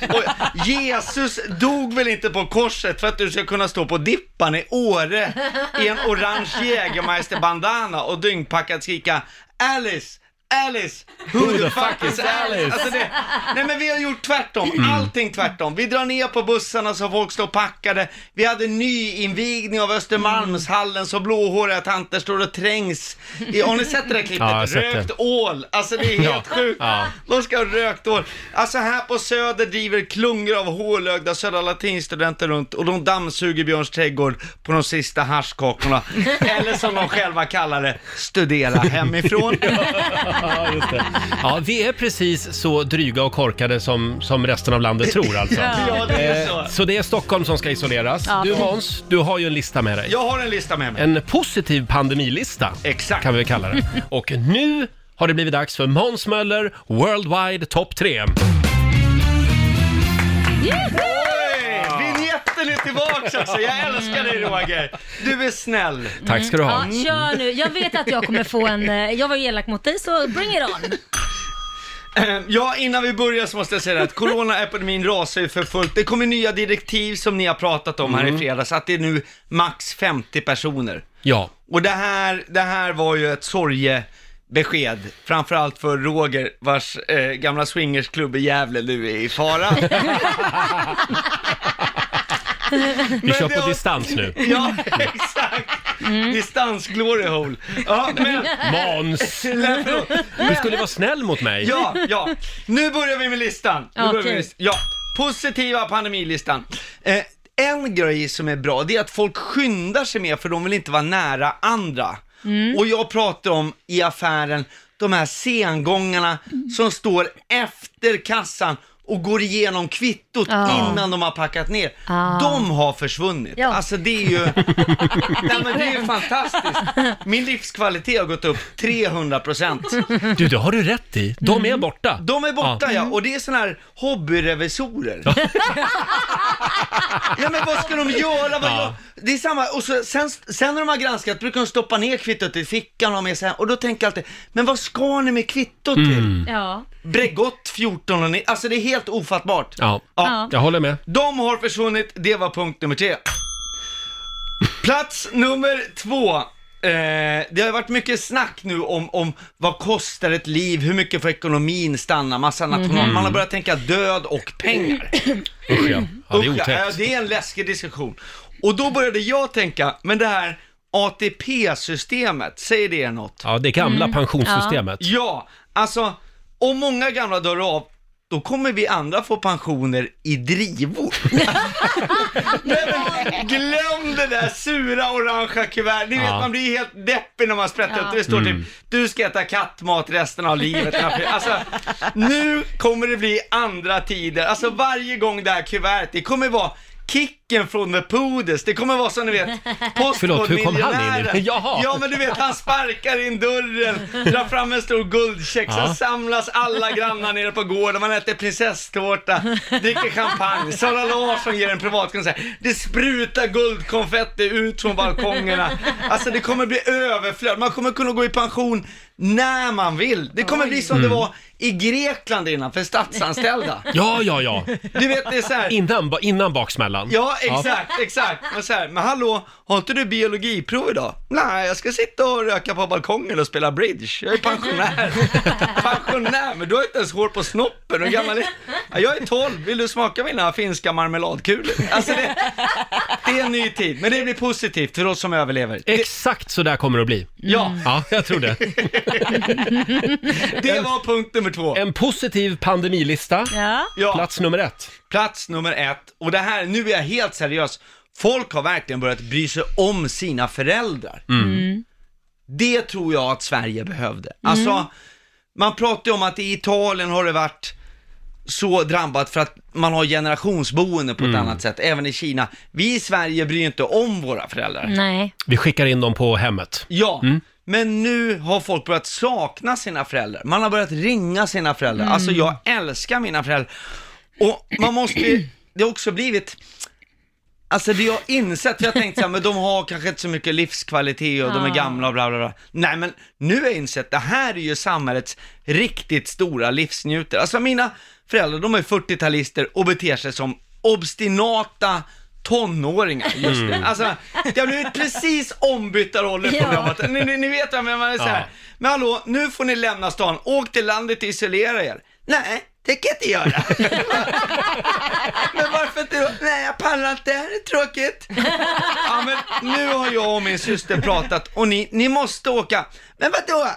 och Jesus dog väl inte på korset för att du ska kunna stå på Dippan i Åre i en orange Jägermeister-bandana och dyngpackad skrika Alice, Alice, who the fuck is Alice? Alltså det, nej men vi har gjort tvärtom, allting tvärtom. Vi drar ner på bussarna så folk står packade. Vi hade nyinvigning av Östermalmshallen så blåhåriga tanter står och trängs. I, har ni sett det där klippet? Ja, jag har sett det. Rökt ål, alltså det är helt sjukt. Ja. De ska ha rökt ål. Alltså här på Söder driver klungor av hålögda Södra latinstudenter runt och de dammsuger Björns trädgård på de sista haschkakorna. Eller som de själva kallar det, studera hemifrån. Ja, just det. Ja, vi är precis så dryga och korkade som, som resten av landet tror alltså. Ja, det är så. Eh, Så det är Stockholm som ska isoleras. Ja. Du Måns, du har ju en lista med dig. Jag har en lista med mig. En positiv pandemilista, Exakt. kan vi kalla det. Och nu har det blivit dags för Måns Möller Worldwide Top 3. Oj, Vinjetten är tillbaks också, jag älskar dig Roger. Du är snäll. Tack ska du ha. Ja, kör nu. Jag vet att jag kommer få en... eh, Jag var ju elak mot dig, så bring it on. Eh, Ja, innan vi börjar så måste jag säga att coronaepidemin rasar ju för fullt. Det kommer nya direktiv som ni har pratat om här i fredags, att det är nu max 50 personer. Ja, Och det här, det här var ju ett sorgebesked, framförallt för Roger, vars eh, gamla swingersklubb i Gävle nu är i fara. vi kör på distans nu. ja, exakt. Distans glory hole. Ja, men... Måns! Nej, förlåt. Du skulle vara snäll mot mig. Ja, ja. Nu börjar vi med listan. Nu börjar vi Okej. med listan. Ja, positiva pandemilistan. Eh, en grej som är bra, det är att folk skyndar sig mer för de vill inte vara nära andra. Och jag pratar om i affären, de här sengångarna som står efter kassan och går igenom kvittot Ja. innan de har packat ner. Ah. De har försvunnit. Ja. Alltså det är ju, Nej, men det är ju fantastiskt. Min livskvalitet har gått upp 300 procent. Du, det har du rätt i. De är borta. De är borta Ja. ja, och det är såna här hobbyrevisorer. ja men vad ska de göra? Vad Ja. gör- Det är samma, och så, sen, sen när de har granskat brukar de stoppa ner kvittot i fickan och ha med sig hem. och då tänker jag alltid, men vad ska ni med kvittot till? Ja. Bregott 14 och ni, alltså det är helt ofattbart. Ja, Ja. jag håller med. De har försvunnit, det var punkt nummer tre. Plats nummer två. Eh, det har varit mycket snack nu om, om vad kostar ett liv, hur mycket får ekonomin stanna, massa national... Man har börjat tänka död och pengar. Usch ja. ja det är Usch, ja, otäckt. det är en läskig diskussion. Och då började jag tänka, men det här ATP-systemet, säger det er något? Ja, det gamla pensionssystemet. Ja, alltså om många gamla dör av, då kommer vi andra få pensioner i drivor. Nej, men, glöm det där sura orangea kuvertet. Ni vet, Ja. man blir helt deppig när man sprättar upp det. Det står Mm. typ, du ska äta kattmat resten av livet. Alltså, nu kommer det bli andra tider. Alltså varje gång det här kuvertet, det kommer vara Kicken från The Pudes, det kommer vara som ni vet, Förlåt, hur kom han in. Jaha. Ja men du vet, han sparkar in dörren, drar fram en stor guldcheck, Ja. så samlas alla grannar nere på gården, man äter prinsesstårta, dricker champagne, Sara Larsson ger en privatkonsert, det sprutar guldkonfetti ut från balkongerna. Alltså det kommer bli överflöd, man kommer kunna gå i pension när man vill. Det kommer bli som det Mm. var i Grekland innan för statsanställda. Ja, ja, ja. Du vet, det är så här. Innan, ba- innan baksmällan. Ja, exakt, exakt. Men, så här, men hallå, har inte du biologiprov idag? Nej, jag ska sitta och röka på balkongen och spela bridge. Jag är pensionär. pensionär, men du har inte ens hår på snoppen. Hur gammal är ja, Jag är 12, vill du smaka mina finska marmeladkulor? Alltså det, det är en ny tid, men det blir positivt för oss som överlever. Exakt så där kommer det att bli. Ja. Ja, jag tror det. Det var punkt nummer två. En positiv pandemilista. Ja. Plats nummer ett. Plats nummer ett, och det här, nu är jag helt seriös. Folk har verkligen börjat bry sig om sina föräldrar. Mm. Det tror jag att Sverige behövde. Alltså, man pratar ju om att i Italien har det varit så drabbat för att man har generationsboende på ett Mm. annat sätt, även i Kina. Vi i Sverige bryr inte om våra föräldrar. Nej. Vi skickar in dem på hemmet. Ja, Mm. men nu har folk börjat sakna sina föräldrar. Man har börjat ringa sina föräldrar. Mm. Alltså jag älskar mina föräldrar. Och man måste ju, det har också blivit, alltså det jag insett, för jag tänkte så här, men de har kanske inte så mycket livskvalitet och de är gamla och bla bla bla. Nej men nu har jag insett, det här är ju samhällets riktigt stora livsnjutare. Alltså mina föräldrar, de är 40-talister och beter sig som obstinata tonåringar just nu. Mm. Alltså, det har blivit precis ombytta roller på Ja. ja. ni, ni, ni vet vad jag menar, man är så här. Ja. Men hallå, nu får ni lämna stan, åk till landet och isolera er. Nej, det kan jag inte göra. men varför inte? Nej, jag pallar inte, det är tråkigt. ja, men nu har jag och min syster pratat och ni, ni måste åka. Men vadå?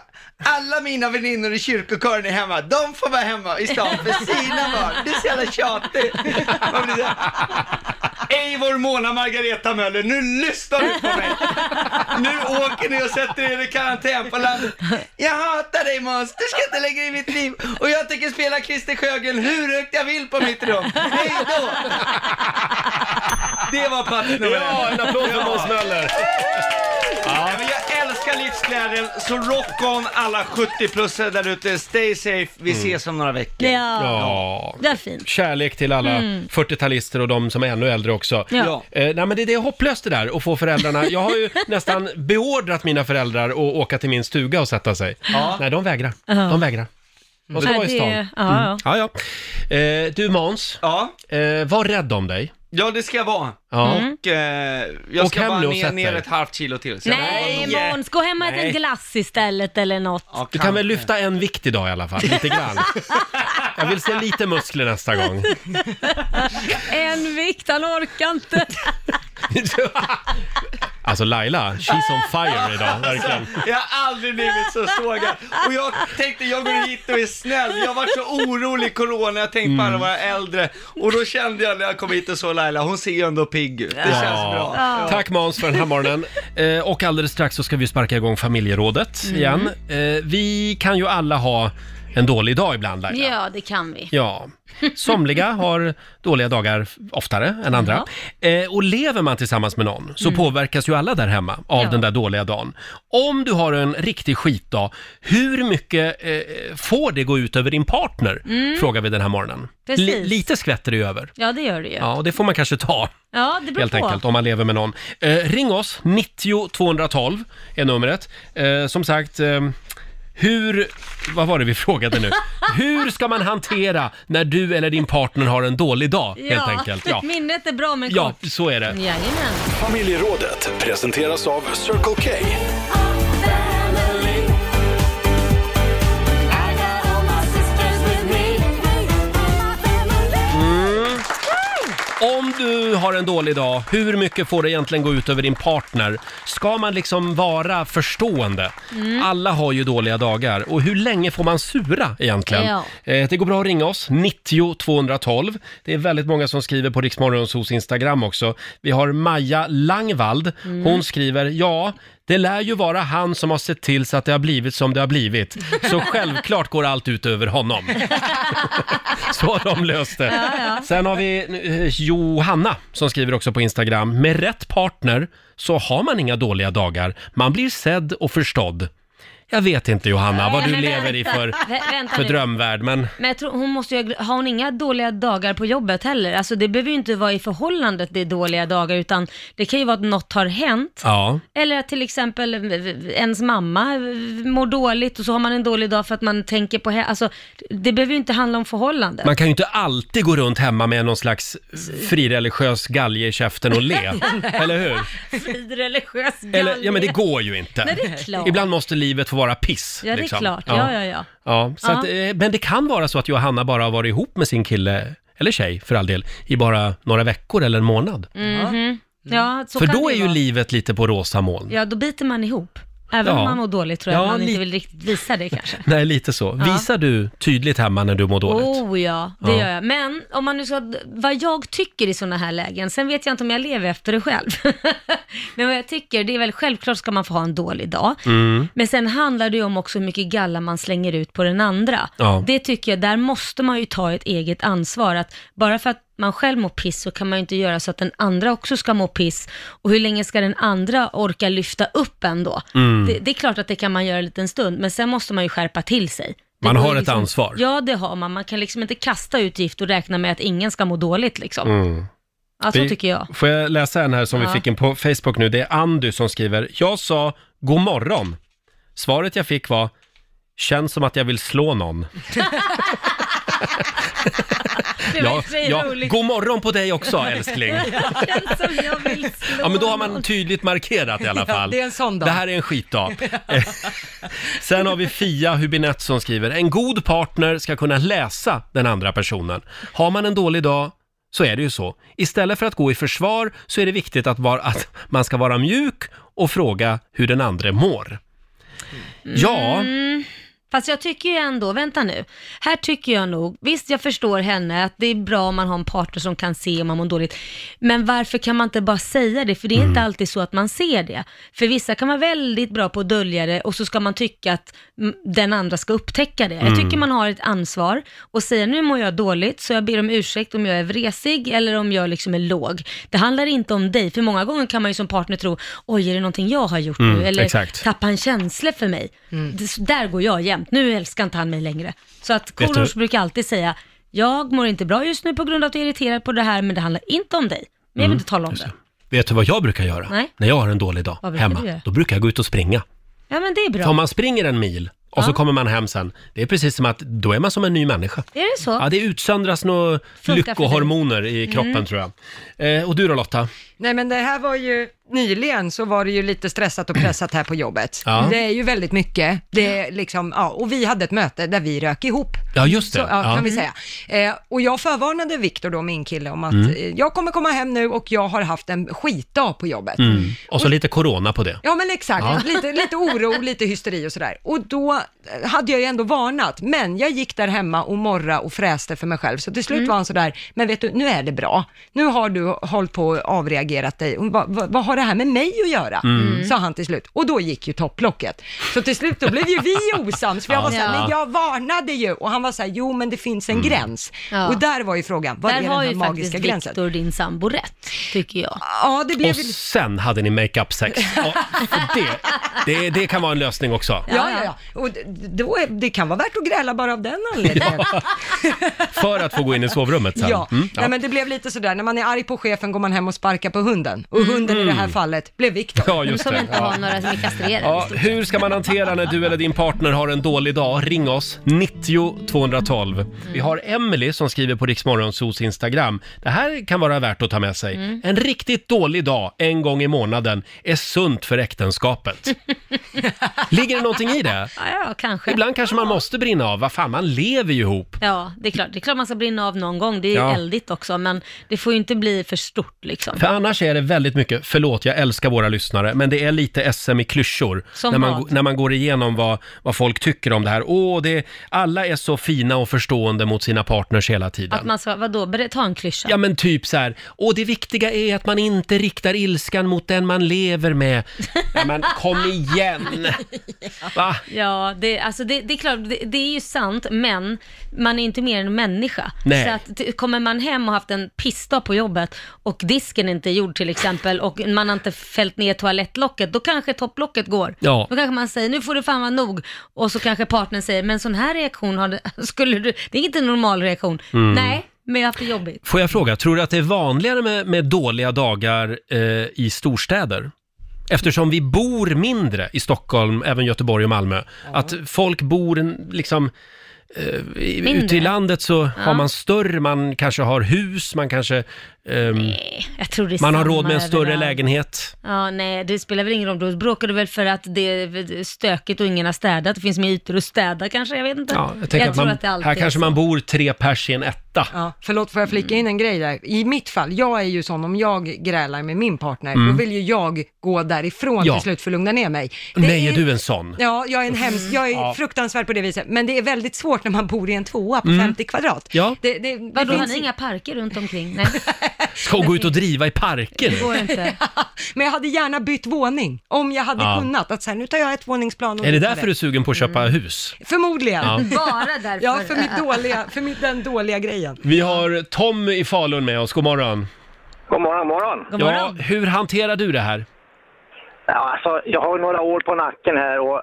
Alla mina väninnor i kyrkokören är hemma, de får vara hemma i stan för sina barn. Det är så jävla tjatigt. Man blir så här, Eivor Mona Margareta Möller, nu lyssnar du på mig! Nu åker ni och sätter er i karantän på landet. Jag hatar dig Måns, du ska inte lägga i mitt liv och jag tänker spela Christer Sjögren hur högt jag vill på mitt rum. Hej då! Det var plats nummer Ja, en applåd för. Måns Möller. Ja. Livsglädjen, så rock on alla 70-plussare där ute. Stay safe, vi Mm. ses om några veckor. Ja. Ja. Det är fint. Kärlek till alla Mm. 40-talister och de som är ännu äldre också. Ja. Eh, nej men det, det är hopplöst det där att få föräldrarna. Jag har ju nästan beordrat mina föräldrar att åka till min stuga och sätta sig. Ja. Nej, de vägrar. Ja. De vägrar. De ska Ja, vara i det- stan. ja, Mm. ja, ja. Eh, du Måns, Ja. eh, var rädd om dig. Ja, det ska jag vara. Ja. Och eh, jag Åk ska hem bara och ner, sätt ner dig. ett halvt kilo till. Så jag Nej bara- Måns, gå hem och ät Nej. en glass istället eller något. Du kan väl lyfta en vikt idag i alla fall, lite grann. Jag vill se lite muskler nästa gång. En vikt, han orkar inte. Alltså Laila, she's on fire idag, verkligen. Jag har aldrig blivit så sågad. Och jag tänkte, jag går hit och är snäll. Jag har varit så orolig i corona, jag tänkte på alla Mm. våra äldre. Och då kände jag när jag kom hit och såg Laila, hon ser ju ändå pigg ut. Det känns bra. Ja. Tack Måns för den här morgonen. Eh, och alldeles strax så ska vi sparka igång familjerådet Mm. igen. Eh, vi kan ju alla ha en dålig dag ibland Laila. Ja, det kan vi. Ja, somliga har dåliga dagar oftare än andra. Eh, och lever man tillsammans med någon så Mm. påverkas ju alla där hemma av Ja. den där dåliga dagen. Om du har en riktig skitdag, hur mycket eh, får det gå ut över din partner? Mm. Frågar vi den här morgonen. Precis. lite skvätter det ju över. Ja, det gör det ju. Ja, och det får man kanske ta. Ja, det beror Helt på. enkelt, om man lever med någon. Eh, ring oss, 90 212 är numret. Eh, som sagt, eh, hur... Vad var det vi frågade nu? Hur ska man hantera när du eller din partner har en dålig dag, helt enkelt? Ja, minnet är bra men ja kort. så är det. Jajamän. Familjerådet presenteras av Circle K. Om du har en dålig dag. Hur mycket får det egentligen gå ut över din partner? Ska man liksom vara förstående? Mm. Alla har ju dåliga dagar. Och hur länge får man sura egentligen? Ja. Eh, Det går bra att ringa oss, 90 212. Det är väldigt många som skriver på Riksmorgonsos Instagram också. Vi har Maja Langvald. Mm. Hon skriver, ja, det lär ju vara han som har sett till så att det har blivit som det har blivit. Så självklart går allt ut över honom. Så har de löst det. Ja, ja. Sen har vi eh, Johanna som skriver också på Instagram. Med rätt partner så har man inga dåliga dagar. Man blir sedd och förstådd. Jag vet inte Johanna vad du Men lever i för, Vä- vänta för nu. drömvärld, men Men jag tror hon måste ju, har hon inga dåliga dagar på jobbet heller? Alltså det behöver ju inte vara i förhållandet det är dåliga dagar, utan det kan ju vara att något har hänt. ja. Eller att till exempel ens mamma mår dåligt och så har man en dålig dag för att man tänker på henne. Alltså, det behöver ju inte handla om förhållandet. Man kan ju inte alltid gå runt hemma med någon slags frireligiös galge i käften och le, eller hur? Frireligiös galge. Eller, ja men det går ju inte. Nej, det är klart. Ibland måste livet få vara piss. Ja, det är liksom. klart. Ja, ja, ja. Ja, så Ja. Att, eh, men det kan vara så att Johanna bara har varit ihop med sin kille, eller tjej för all del, i bara några veckor eller en månad. Mhm. Ja, så för kan då det är ju vara. livet lite på rosa moln. Ja, då biter man ihop. Även Ja. om man mår dåligt tror jag Ja, man li- inte vill riktigt visa det kanske. Nej, lite så. Ja. Visar du tydligt hemma när du mår dåligt? Oh ja, det Ja. gör jag. Men om man nu ska, vad jag tycker i sådana här lägen, sen vet jag inte om jag lever efter det själv. Men vad jag tycker, det är väl självklart ska man få ha en dålig dag. Mm. Men sen handlar det ju om också hur mycket galla man slänger ut på den andra. Ja. Det tycker jag, där måste man ju ta ett eget ansvar. Att bara för att man själv mår piss så kan man ju inte göra så att den andra också ska må piss. Och hur länge ska den andra orka lyfta upp en då? Mm. Det, det är klart att det kan man göra en liten stund, men sen måste man ju skärpa till sig. Det Man har ett ansvar. Ja, det har man. Man kan liksom inte kasta ut gift och räkna med att ingen ska må dåligt liksom. Mm. Ja, så Vi- tycker jag. Får jag läsa en här som Ja. vi fick in på Facebook nu? Det är Andy som skriver. Jag sa god morgon. Svaret jag fick var känns som att jag vill slå någon. Det var Ja, i och för sig ja, roligt. god morgon på dig också älskling. Känns som jag vill slå Ja, men då har man tydligt markerat i alla Ja, fall. det är en sån dag. Det här är en skitdag. Sen har vi Fia Hubinett som skriver, en god partner ska kunna läsa den andra personen. Har man en dålig dag så är det ju så. Istället för att gå i försvar så är det viktigt att, vara, att man ska vara mjuk och fråga hur den andra mår. Ja, Mm. Fast jag tycker ju ändå, vänta nu, här tycker jag nog, visst jag förstår henne att det är bra om man har en partner som kan se om man mår dåligt, men varför kan man inte bara säga det? För det är Mm. inte alltid så att man ser det. För vissa kan vara väldigt bra på att dölja det och så ska man tycka att mm, den andra ska upptäcka det. Jag Mm. tycker man har ett ansvar och säga nu mår jag dåligt så jag ber om ursäkt om jag är vresig eller om jag liksom är låg. Det handlar inte om dig, för många gånger kan man ju som partner tro, oj är det någonting jag har gjort Mm, nu? Eller exakt. tappa en känsla för mig. Det, där går jag jämt. Nu älskar inte han mig längre. Så att Vet Korosh du- brukar alltid säga, jag mår inte bra just nu på grund av att jag är irriterad på det här, men det handlar inte om dig. Men jag vill Mm, inte tala om det. vet du vad jag brukar göra? Nej. När jag har en dålig dag Vad brukar hemma, du göra? då brukar jag gå ut och springa. Ja men det är bra. För om man springer en mil och så Ja. kommer man hem sen, det är precis som att då är man som en ny människa. Är det så? Ja, det utsöndras några för dig. lyckohormoner i kroppen Mm. tror jag. Eh, och du då Lotta? Nej men det här var ju, nyligen så var det ju lite stressat och pressat här på jobbet. Ja. Det är ju väldigt mycket. Det är liksom, ja, och vi hade ett möte där vi rök ihop. Ja, just det. Så, ja, Ja. kan vi säga. Eh, och jag förvarnade Viktor då, min kille, om att Mm. eh, jag kommer komma hem nu och jag har haft en skitdag på jobbet. Mm. Och så lite corona på det. Ja men exakt, lite, lite oro, lite hysteri och sådär. Och då eh, hade jag ju ändå varnat, men jag gick där hemma och morra och fräste för mig själv. Så till slut Mm. var han sådär, men vet du, nu är det bra. Nu har du hållit på och avreagerat dig. Och vad, vad, vad har det här med mig att göra? Mm. Sa han till slut. Och då gick ju topplocket. Så till slut då blev ju vi osams, för jag var såhär, Ja. men jag varnade ju. Och han var såhär, jo men det finns en gräns. Ja. Och där var ju frågan, vad Där är den har här ju magiska faktiskt gränsen? Viktor, din sambo, rätt, tycker jag. Ja, det blev Och sen hade ni makeup sex. Ja, för det, det, det kan vara en lösning också. Ja, ja, ja. Och då är, det kan vara värt att gräla bara av den anledningen. För att få gå in i sovrummet sen. Ja, Mm, Nej, men det blev lite sådär, när man är arg på chefen går man hem och sparkar på hunden. Och hunden i det här fallet blev Viktor. Ja, just Som det. inte Ja. har några som är kastrerade. Ja, hur ska man hantera när du eller din partner har en dålig dag? Ring oss, 90 212. Vi har Emily som skriver på Riksmorgonsos Instagram. Det här kan vara värt att ta med sig. Mm. En riktigt dålig dag en gång i månaden är sunt för äktenskapet. Ligger det någonting i det? Ja, ja, kanske. Ibland kanske man måste brinna av. Vad fan, man lever ju ihop. Ja, det är klart. Det är klart man ska brinna av någon gång. Det är Ja. eldigt också, men det får ju inte bli för stort liksom. För annars är det väldigt mycket, förlåt jag älskar våra lyssnare, men det är lite SM i klyschor. Som när, man, vad? när man går igenom vad, vad folk tycker om det här. Åh, det, alla är så fina och förstående mot sina partners hela tiden. Att man ska, vadå, ber- ta en klyscha? Ja men typ så här, och det viktiga är att man inte riktar ilskan mot den man lever med. Ja men kom igen! Va? Ja, det, alltså det, det är klart, det, det är ju sant, men man är inte mer än människa. Nej. Så att, t- kommer man hem och haft en pissdag på jobbet och disken inte är gjord till exempel och man har inte fällt ner toalettlocket, då kanske topplocket går. Ja. Då kanske man säger, nu får det fan vara nog. Och så kanske partnern säger, men sån här reaktion har det, skulle du, det är inte en normal reaktion. Mm. Nej, men jag har haft det jobbigt. Får jag fråga, tror du att det är vanligare med, med dåliga dagar eh, i storstäder? Eftersom vi bor mindre i Stockholm, även Göteborg och Malmö. Att folk bor liksom... i- Mindre. Ute i landet så har Ja. man större, man kanske har hus, man kanske... ehm, Jag tror det är man har råd med en större överallt. lägenhet. Ja, nej, det spelar väl ingen roll. Då bråkar du väl för att det är stökigt och ingen har städat. Det finns mer ytor att städa kanske, jag vet inte. Ja, jag tänker att, tror man, att här är kanske så. man bor tre pers i en etta. Ja, förlåt, får jag flika in en grej där? I mitt fall, jag är ju sån, om jag grälar med min partner, Mm. då vill ju jag gå därifrån Ja. till slut för att lugna ner mig. Det Nej, är du en sån? Ja, jag är en hemsk, jag är Ja. fruktansvärd på det viset, men det är väldigt svårt när man bor i en tvåa på Mm. 50 kvadrat. Ja. Det, det, det Vadå, har finns ni inga parker runt omkring? Nej, Ska hon gå ut och driva i parken? det går inte. Men jag hade gärna bytt våning, om jag hade Ja. kunnat. Att så här, nu tar jag ett våningsplan och Är det därför du är sugen på att köpa hus? Förmodligen. Ja. Bara därför. Ja, för, mitt dåliga, för mitt, den dåliga grejen. Vi har Tom i Falun med oss, god morgon. God morgon, morgon. Ja, hur hanterar du det här? Ja, alltså, jag har några år på nacken här och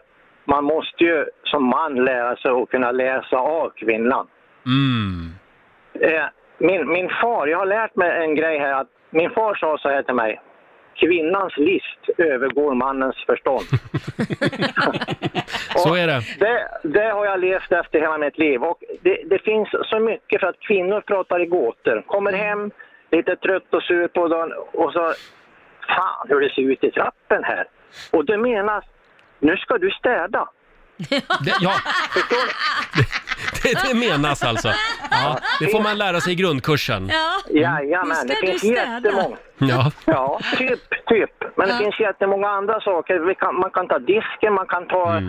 man måste ju som man lära sig att kunna läsa av kvinnan. Mm. Eh, min, min far, jag har lärt mig en grej här att min far sa så här till mig. Kvinnans list övergår mannens förstånd. Så är det. Det, det har jag levt efter hela mitt liv och det, det finns så mycket för att kvinnor pratar i gåtor. Kommer hem, lite trött och sur på dagen och så fan hur det ser ut i trappen här. Och det menas, nu ska du städa. Det, ja, det, det menas alltså. Ja, det får man lära sig i grundkursen. Ja, Jajamän, det ska finns du städa. jättemånga. Ja. Ja, typ, typ. Men Ja. det finns jättemånga andra saker. Vi kan, man kan ta disken, man kan ta...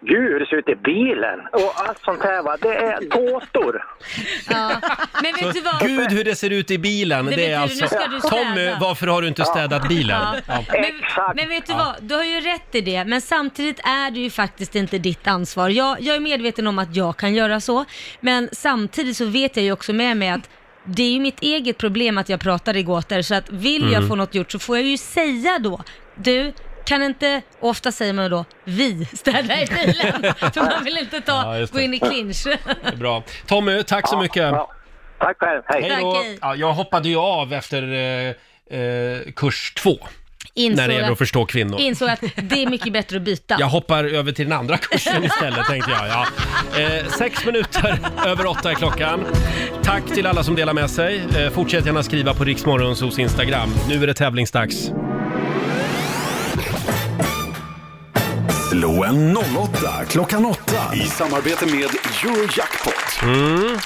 Gud, hur det ser ut i bilen och allt sånt här va. Det är gåtor. ja. Men vet du vad? Gud hur det ser ut i bilen, Det det, är du, alltså... nu ska du städa. Tommy, varför har du inte städat bilen? Ja. Ja. Men, men vet du vad, du har ju rätt i det, men samtidigt är det ju faktiskt inte ditt ansvar. Jag, jag är medveten om att jag kan göra så, men samtidigt så vet jag ju också med mig att det är ju mitt eget problem att jag pratar i gåtor, så att vill jag Mm. få något gjort så får jag ju säga då, du, kan inte, ofta säger man då, vi städa i bilen. För man vill inte ta, Ja, just gå in i clinch. Det är bra. Tommy, tack så mycket. Tack själv, hej. Hej då. Tack, hej. Ja, jag hoppade ju av efter eh, eh, kurs två. Insåg när det gäller att- att förstå kvinnor. Insåg att det är mycket bättre att byta. Jag hoppar över till den andra kursen istället tänkte jag. Ja. Eh, sex minuter över åtta är klockan. Tack till alla som delar med sig. Eh, fortsätt gärna skriva på Riksmorgonsos Instagram. Nu är det tävlingsdags. Slå en 08 klockan 8 i samarbete med Eurojackpot. Mm.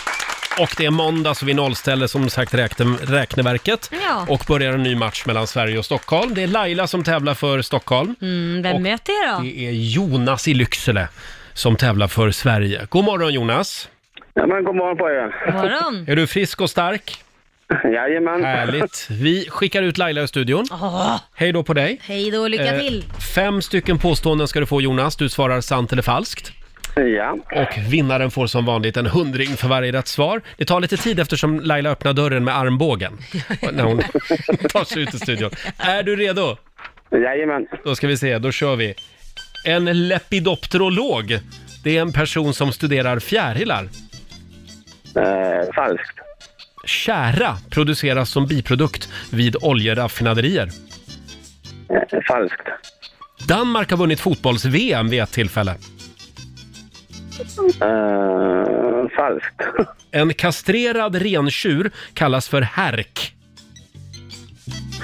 Och det är måndag så vi nollställer som sagt räkne, räkneverket. Ja. Och börjar en ny match mellan Sverige och Stockholm. Det är Laila som tävlar för Stockholm. Mm, vem Och möter jag då? Det är Jonas i Lycksele som tävlar för Sverige. God morgon Jonas! Ja, men god morgon på er. God morgon. Är du frisk och stark? Jajamän. Härligt. Vi skickar ut Laila i studion. Åh, Hej då på dig. hej då, lycka Eh, till. Fem stycken påståenden ska du få Jonas. Du svarar sant eller falskt. Ja. Och vinnaren får som vanligt en hundring för varje rätt svar. Det tar lite tid eftersom Laila öppnar dörren med armbågen när hon tar sig ut i studion. Är du redo? Jajamän. Då ska vi se, då kör vi. En lepidopterolog, det är en person som studerar fjärilar. Eh, falskt. Kära produceras som biprodukt vid oljeraffinaderier. Eh, falskt. Danmark har vunnit fotbolls-VM vid ett tillfälle. Eh, falskt. En kastrerad rentjur kallas för härk.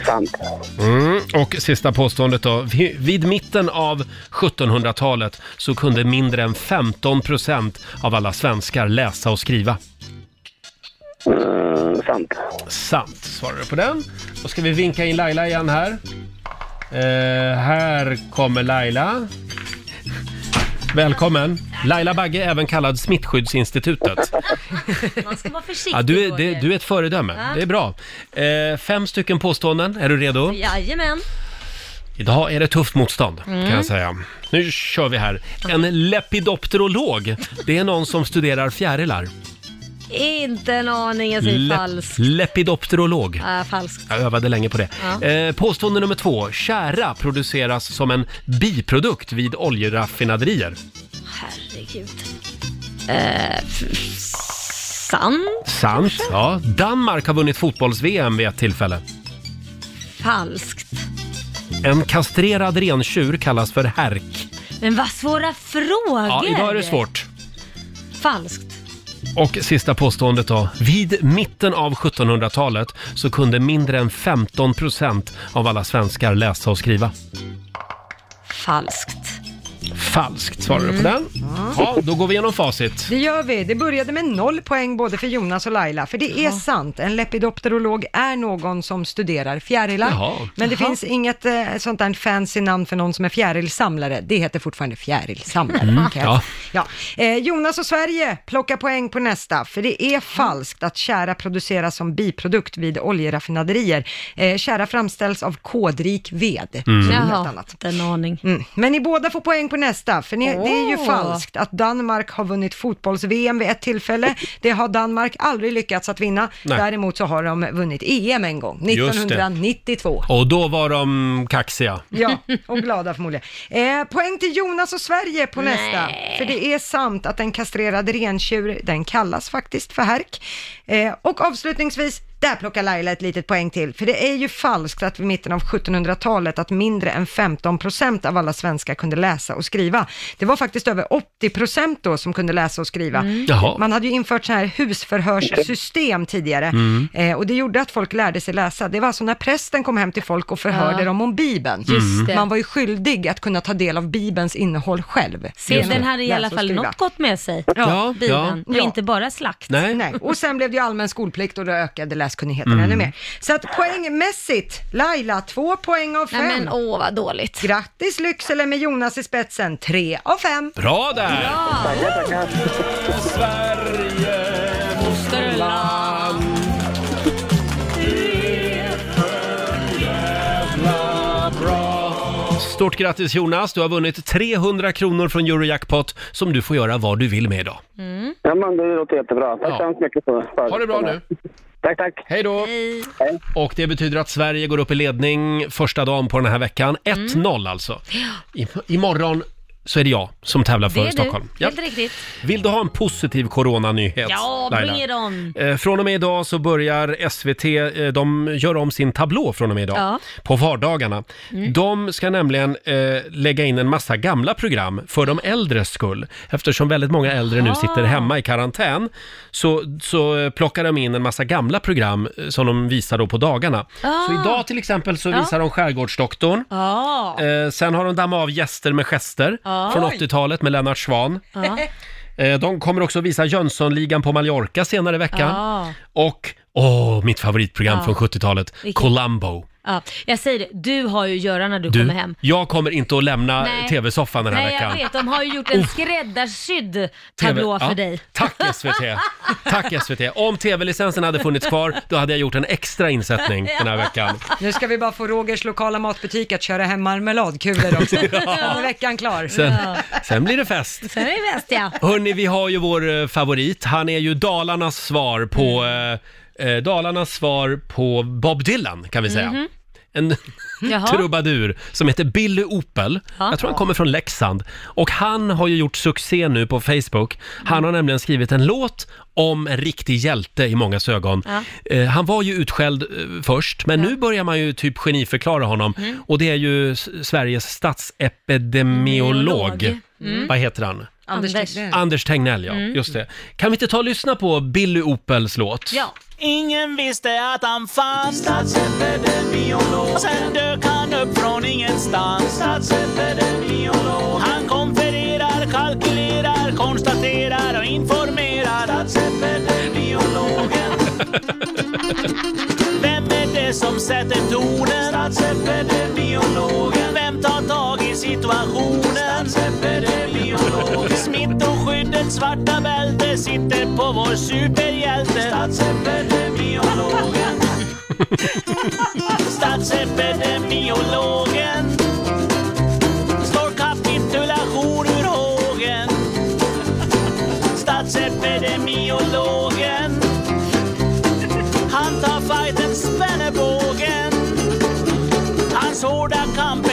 Sant. Mm. Och sista påståendet då. Vi- Vid mitten av 1700-talet så kunde mindre än 15 procent av alla svenskar läsa och skriva. Eh, sant. Sant, svarar du på den. Då ska vi vinka in Laila igen här. Eh, här kommer Laila. Välkommen. Laila Bagge, även kallad Smittskyddsinstitutet. Man ska vara försiktig Ja, du, är, Roger. det, du är ett föredöme. Ja. Det är bra. Eh, fem stycken påståenden. Är du redo? Jajamän. Idag är det tufft motstånd, kan Mm. jag säga. Nu kör vi här. En lepidopterolog, det är någon som studerar fjärilar. Inte en aning, jag säger falskt. Lepidopterolog. Äh, falskt. Jag övade länge på det. Ja. Eh, påstående nummer två. Kära produceras som en biprodukt vid oljeraffinaderier. Herregud. Eh, sant? Sant. Ja. Danmark har vunnit fotbolls-VM vid ett tillfälle. Falskt. En kastrerad rentjur kallas för härk. Men vad svåra frågor! Ja, idag är det svårt. Falskt. Och sista påståendet då. Vid mitten av 1700-talet så kunde mindre än 15 procent av alla svenskar läsa och skriva. Falskt. Falskt svarar du på Mm. den. Ja, då går vi igenom facit. Det gör vi. Det började med noll poäng både för Jonas och Laila, för det är sant. En lepidopterolog är någon som studerar fjärilar. Jaha. Men det Jaha. finns inget eh, sånt där fancy namn för någon som är fjärilsamlare. Det heter fortfarande fjärilsamlare. Mm, kan jag- ja. Ja. Eh, Jonas och Sverige plockar poäng på nästa, för det är falskt att kära produceras som biprodukt vid oljeraffinaderier. Eh, kära framställs av kodrik ved. Mm. Jaha, annat. en aning. Mm. Men ni båda får poäng på nästa, för ni, det är ju falskt att Danmark har vunnit fotbolls-VM vid ett tillfälle. Det har Danmark aldrig lyckats att vinna. Nej. Däremot så har de vunnit EM en gång, Just det. 1992. Och då var de kaxiga. Ja, och glada förmodligen. Eh, poäng till Jonas och Sverige på nästa. För det är sant att en kastrerad rentjur, den kallas faktiskt för härk. Eh, och avslutningsvis, där plockar Laila ett litet poäng till. För det är ju falskt att vid mitten av 1700-talet att mindre än 15% av alla svenskar kunde läsa och skriva. Det var faktiskt över 80% då som kunde läsa och skriva. Mm. Man hade ju infört så här husförhörssystem tidigare. Mm. Eh, och det gjorde att folk lärde sig läsa. Det var alltså när prästen kom hem till folk och förhörde Ja. dem om Bibeln. Det. Man var ju skyldig att kunna ta del av Bibelns innehåll själv. Se, den hade i alla fall något gott med sig. Ja, Bibeln. ja. Och inte bara slakt. Nej. Nej, och sen blev det ju allmän skolplikt och då ökade läskunnigheten ännu mer. Så att poängmässigt, Laila, två poäng av fem. Nej men åh vad dåligt. Grattis Lycksele med Jonas i spetsen, tre av fem. Bra där! Tackar. Sverige, fosterland Stort grattis Jonas, du har vunnit 300 kronor från Eurojackpot som du får göra vad du vill med idag. Ja, men det låter jättebra. Tack Ja. så hemskt mycket för, för Ha det bra nu. Tack, tack. Hej då! Hej. Och det betyder att Sverige går upp i ledning första dagen på den här veckan. 1-0 alltså. I, imorgon så är det jag som tävlar Det för är Stockholm. du, helt riktigt. Vill du ha en positiv coronanyhet? Ja, Laila? bring it on. Eh, Från och med idag så börjar SVT, eh, de gör om sin tablå från och med idag, Ja. på vardagarna. De ska nämligen eh, lägga in en massa gamla program för de äldres skull. Eftersom väldigt många äldre nu sitter hemma i karantän så, så eh, plockar de in en massa gamla program eh, som de visar då på dagarna. Ah. Så idag till exempel så Ja. visar de Skärgårdsdoktorn. Ja. Eh, sen har de dammat av Gäster med gester Ja. Från Oj. 80-talet med Lennart Swahn. Ja. Eh, De kommer också visa Jönssonligan på Mallorca senare i veckan. Ja. Och, åh, mitt favoritprogram Ja. från 70-talet, Vilket? Columbo. Ja, jag säger det, du har ju att göra när du, Du, kommer hem. jag kommer inte att lämna Nej. tv-soffan den här Nej, veckan. jag vet. De har ju gjort en skräddarsydd tablå Ja. för dig. Tack SVT! Tack SVT! Om tv-licensen hade funnits kvar, då hade jag gjort en extra insättning den här veckan. Nu ska vi bara få Rogers lokala matbutik att köra hem marmeladkulor också. Sen är veckan klar. Sen, sen blir det fest. Sen är det bäst ja. Hörni, vi har ju vår eh, favorit. Han är ju Dalarnas svar på, Mm. eh, eh, Dalarnas svar på Bob Dylan, kan vi säga. En Jaha. trubadur som heter Billy Opel. Ja. Jag tror han kommer från Leksand. Och han har ju gjort succé nu på Facebook. Han har nämligen skrivit en låt om en riktig hjälte i mångas ögon. Ja. Eh, han var ju utskälld eh, först, men nu börjar man ju typ geniförklara honom. Mm. Och det är ju S- Sveriges statsepidemiolog. Miolog. Mm. Vad heter han? Anders. Tegnell. Anders Tegnell, ja. Mm. Just det. Kan vi inte ta och lyssna på Billy Opels låt? Ja. Ingen visste att han fanns Statsepidemiolog Sen dök han upp från ingenstans Statsepidemiolog Han konfererar, kalkylerar, konstaterar och informerar Statsepidemiologen Vem är det som sätter tonen? Statsepidemiologen Vem tar tag i situationen? Statsepidemiologen vårt svarta bälte sitter på vår superhjälte. Statsepidemiologen Statsepidemiologen Slår kapitulation ur hågen. Statsepidemiologen Han tar fighten, spänner bågen. Hans hårda kamp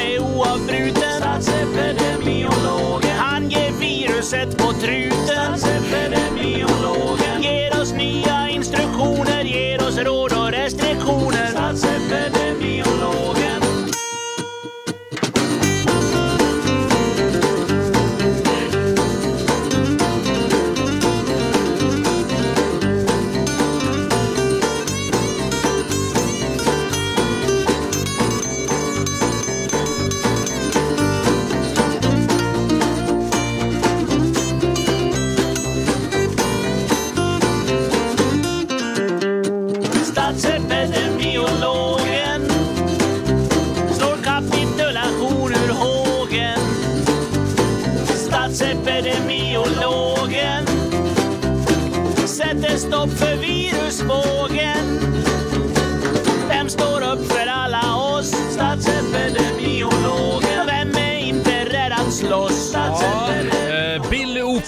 viruset på truten. Statsepidemiologen Ger oss nya instruktioner Ger oss råd och restriktioner. Statsepidemiologen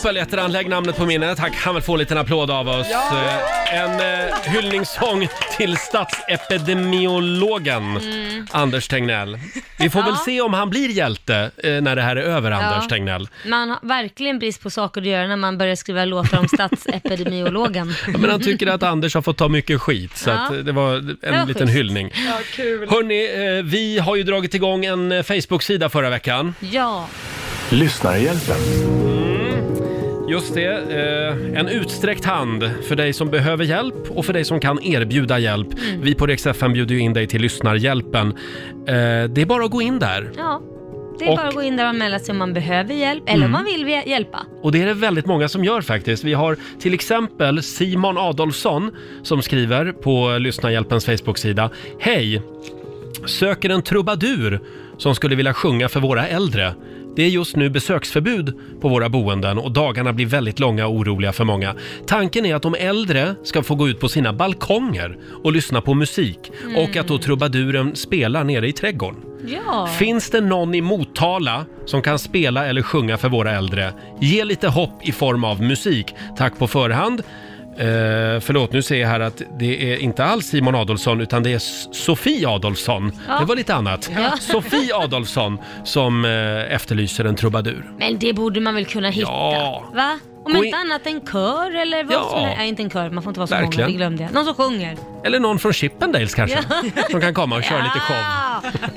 Opel heter han, lägg namnet på minnet. Han kan väl få en liten applåd av oss. Eh, En eh, hyllningssång till statsepidemiologen Mm. Anders Tegnell. Vi får väl Ja. se om han blir hjälte eh, när det här är över, Anders Tegnell. Man har verkligen brist på saker att göra när man börjar skriva låtar om statsepidemiologen. Ja, Men han tycker att Anders har fått ta mycket skit, så Ja. att det var en Det var liten schysst. hyllning. Ja, kul. Hörni, eh, vi har ju dragit igång en eh, Facebook-sida förra veckan. Ja. Lyssnarhjälpen. Just det, eh, en utsträckt hand för dig som behöver hjälp och för dig som kan erbjuda hjälp. Mm. Vi på Rix FM bjuder ju in dig till Lyssnarhjälpen. Eh, det är bara att gå in där. Ja. Det är Och- bara att gå in där och anmäla sig om man behöver hjälp eller om Mm. man vill vi- hjälpa. Och det är det väldigt många som gör faktiskt. Vi har till exempel Simon Adolfsson som skriver på Lyssnarhjälpens Facebook-sida. Hej! Söker en trubadur som skulle vilja sjunga för våra äldre. Det är just nu besöksförbud på våra boenden och dagarna blir väldigt långa och oroliga för många. Tanken är att de äldre ska få gå ut på sina balkonger och lyssna på musik och att då trubaduren spelar nere i trädgården. Ja. Finns det någon i Motala som kan spela eller sjunga för våra äldre? Ge lite hopp i form av musik. Tack på förhand. Eh, förlåt, nu ser jag här att det är inte alls Simon Adolfsson utan det är S- Sofie Adolfsson. Ja. Det var lite annat. Sofie Adolfsson som eh, efterlyser en trubadur. Men det borde man väl kunna hitta? Ja. Va? Om inte in- annat en kör eller vad Ja. som är, Nej, inte en kör, man får inte vara så Verkligen. många, det glömde jag. Någon som sjunger. Eller någon från Chippendales kanske, Ja. som kan komma och köra lite show.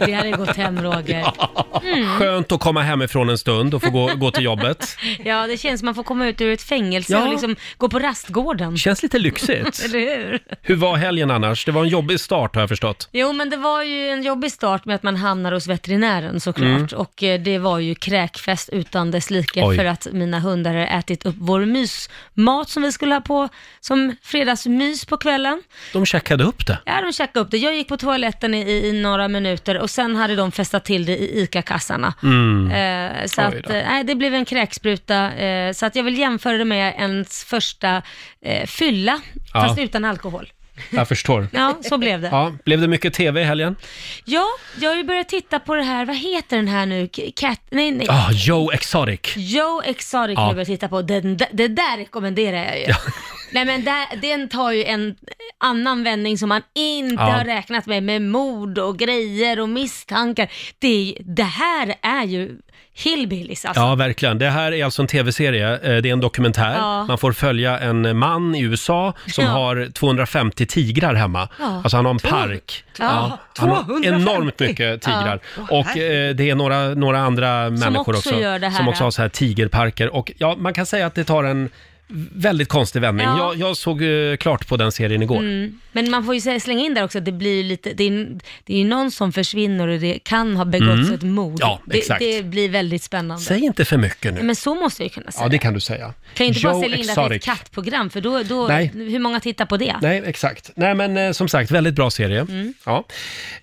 Det hade gått hem Roger. Mm. Skönt att komma hemifrån en stund och få gå, gå till jobbet. Ja, det känns som man får komma ut ur ett fängelse Ja. och liksom gå på rastgården. Känns lite lyxigt. Eller hur? Hur var helgen annars? Det var en jobbig start har jag förstått. Jo, men det var ju en jobbig start med att man hamnar hos veterinären såklart. Mm. Och eh, det var ju kräkfest utan dess like Oj. för att mina hundar har ätit upp vår mysmat som vi skulle ha på som fredagsmys på kvällen. De checkade upp det. Ja, de checkade upp det. Jag gick på toaletten i, i några minuter och sen hade de festat till det i ICA-kassarna. Mm. Eh, så att, eh, det blev en kräkspruta. Eh, så att jag vill jämföra det med ens första eh, fylla, Ja. fast utan alkohol. Jag förstår. Ja, så blev det. Ja, blev det mycket tv i helgen? Ja, jag har ju börjat titta på det här, vad heter den här nu? Cat, nej, nej. Ah, Joe Exotic. Joe Exotic har jag börjat titta på. Den, det där rekommenderar jag ju. Nej men där, den tar ju en annan vändning som man inte Ja. har räknat med, med mord och grejer och misstankar. Det, det här är ju hillbillies alltså. Ja, verkligen. Det här är alltså en tv-serie. Eh, Det är en dokumentär. Ja. Man får följa en man i USA som Ja. har 250 tigrar hemma. Ja. Alltså han har en park. Ja. han har 250. enormt mycket tigrar. Och eh, det är några, några andra människor också också, gör det här. som också har så här tigerparker. Och ja, man kan säga att det tar en väldigt konstig vändning. Ja. Jag, jag såg eh, klart på den serien igår. Mm. Men man får ju slänga in där också att det blir lite, det är, det är ju någon som försvinner och det kan ha begåtts Mm. ett mord. Ja, det, exakt. det blir väldigt spännande. Säg inte för mycket nu. Men så måste jag ju kunna säga. Ja, det kan du säga. Kan ju inte bara Joe sälja in det att det är ett Exotic. kattprogram, för då, då Nej. hur många tittar på det? Nej, exakt. Nej, men eh, som sagt, väldigt bra serie. Mm. Ja.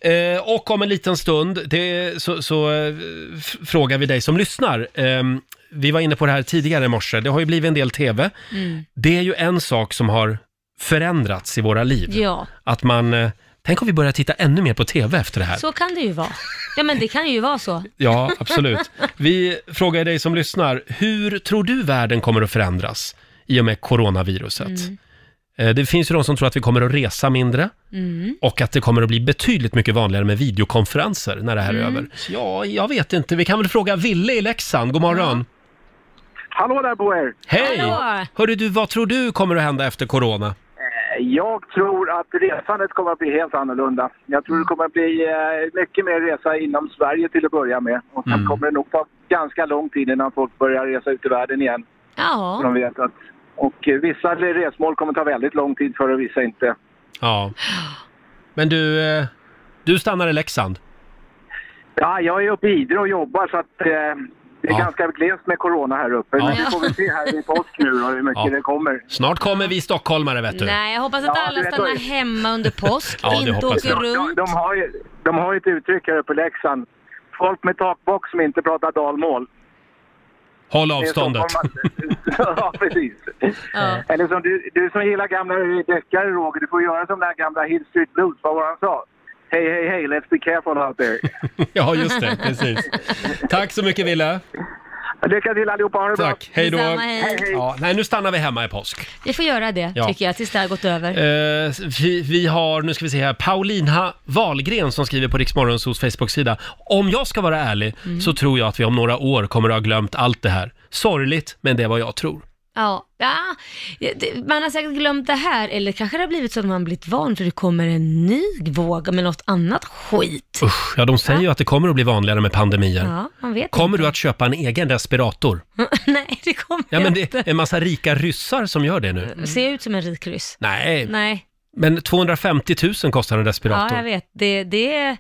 Eh, och om en liten stund det, så, så eh, f- frågar vi dig som lyssnar. Ehm, vi var inne på det här tidigare i morse. Det har ju blivit en del TV. Mm. Det är ju en sak som har förändrats i våra liv. Ja, Att man... Eh, tänk om vi börjar titta ännu mer på TV efter det här. så kan det ju vara. Ja, men det kan ju vara så. Ja, absolut. Vi frågar dig som lyssnar, hur tror du världen kommer att förändras i och med coronaviruset? Mm. Eh, Det finns ju de som tror att vi kommer att resa mindre Mm. och att det kommer att bli betydligt mycket vanligare med videokonferenser när det här är Mm. över. Ja, jag vet inte. Vi kan väl fråga Ville i Leksand. God morgon. Hallå där på er! Hej! Hallå. Hörru du, vad tror du kommer att hända efter corona? Eh, Jag tror att resandet kommer att bli helt annorlunda. Jag tror det kommer att bli eh, mycket mer resa inom Sverige till att börja med. Och sen Mm. kommer det nog ta ganska lång tid innan folk börjar resa ut i världen igen. Ja. Så De vet att, och eh, vissa resmål kommer ta väldigt lång tid för och vissa inte. Ja. Men du, eh, du stannar i Leksand? Ja, jag är uppe i Idre och jobbar så att eh, det är Ja. ganska glest med corona här uppe. Ja. Men vi får väl se här i påsk nu då, hur mycket Ja. det kommer. Snart kommer vi stockholmare, vet du. Nej, jag hoppas att Ja, alla stannar då- hemma under påsk, Ja, det inte hoppas åker jag. runt. De, de, har ju, de har ju ett uttryck här uppe i Leksand. Folk med takbox som inte pratar dalmål. Håll Det är avståndet. Ja, precis. Eller som du, du som gillar gamla deckare, Roger, du får göra som den här gamla Hill Street Blues. Vad var han sa? Hej, hej, hej, let's be careful out there. ja, just det. Precis. Tack så mycket, Ville. Lycka till allihopa, ha det bra. Tack, hej då. Detsamma, hej. Ja, nej, nu stannar vi hemma i påsk. Vi får göra det, Ja. tycker jag, tills det har gått över. Eh, vi, vi har, nu ska vi se här, Paulina Wahlgren som skriver på Riksmorgonsos Facebook-sida. Om jag ska vara ärlig Mm. så tror jag att vi om några år kommer att ha glömt allt det här. Sorgligt, men det är vad jag tror. Ja, det- man har säkert glömt det här, eller kanske det har blivit så att man blivit van för det kommer en ny våg med något annat skit. Usch, ja de säger ju att det kommer att bli vanligare med pandemier. Ja, man vet Kommer inte. du att köpa en egen respirator? Nej, det kommer Ja, men jag det inte. är en massa rika ryssar som gör det nu. Ser jag ut som en rik ryss? Nej, Nej, men 250 000 kostar en respirator. ja jag vet. Det, det är...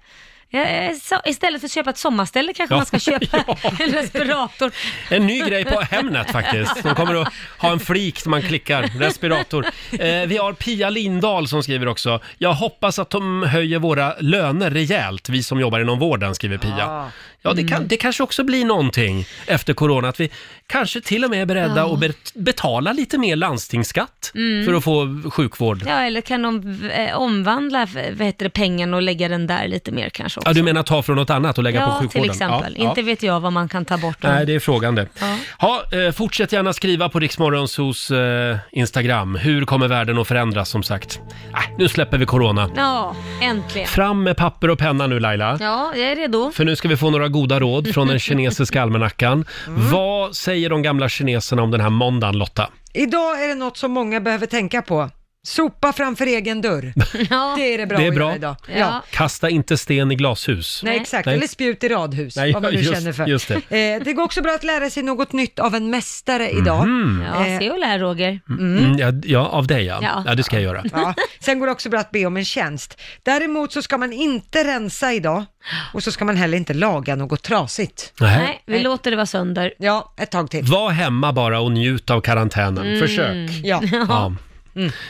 Ja, så, istället för att köpa ett sommarställe kanske Ja. man ska köpa en respirator. En ny grej på Hemnet faktiskt. De kommer att ha en flik som man klickar, respirator. Eh, vi har Pia Lindahl som skriver också. Jag hoppas att de höjer våra löner rejält, vi som jobbar inom vården, skriver Pia. Ja, det, kan, det kanske också blir någonting efter corona, att vi kanske till och med är beredda Ja. att bet- betala lite mer landstingsskatt Mm. för att få sjukvård. Ja, eller kan de eh, omvandla vad heter det, pengen och lägga den där lite mer kanske också? Ja, du menar ta från något annat och lägga på ja, sjukvården? till exempel. Ja, ja. Inte vet jag vad man kan ta bort. Nej, det är frågan det. Ja. Ha, eh, fortsätt gärna skriva på Riksmorgonsos eh, Instagram. Hur kommer världen att förändras som sagt? Äh, nu släpper vi corona. Ja, äntligen. Fram med papper och penna nu Laila. Ja, jag är redo. För nu ska vi få några goda råd från den kinesiska almanackan. Mm. Vad säger de gamla kineserna om den här måndagen Lotta? Idag är det något som många behöver tänka på. Sopa framför egen dörr. Det är det bra det är att bra. göra idag. Ja. Kasta inte sten i glashus. Nej, exakt. Nej. Eller spjut i radhus, Nej, vad man nu just- känner för. just det. Eh, det går också bra att lära sig något nytt av en mästare idag. Mhm. Ja, Eh, se och lär Roger. Mm, ja, ja, av dig ja. Ja. ja. det ska jag göra. Ja. Sen går det också bra att be om en tjänst. Däremot så ska man inte rensa idag och så ska man heller inte laga något trasigt. Nej. Nej, vi låter det vara sönder. Ja, ett tag till. Var hemma bara och njut av karantänen. Mm. Försök. Ja. Ja.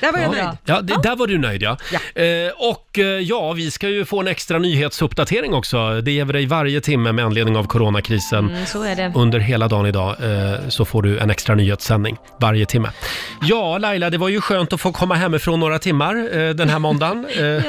Där var jag Ja. nöjd. Ja, det, där var du nöjd ja. Eh, och eh, ja, vi ska ju få en extra nyhetsuppdatering också. Det ger vi dig varje timme med anledning av coronakrisen. Mm, så är det. Under hela dagen idag eh, så får du en extra nyhetssändning varje timme. Ja, Laila, det var ju skönt att få komma hemifrån några timmar eh, den här måndagen. Eh, det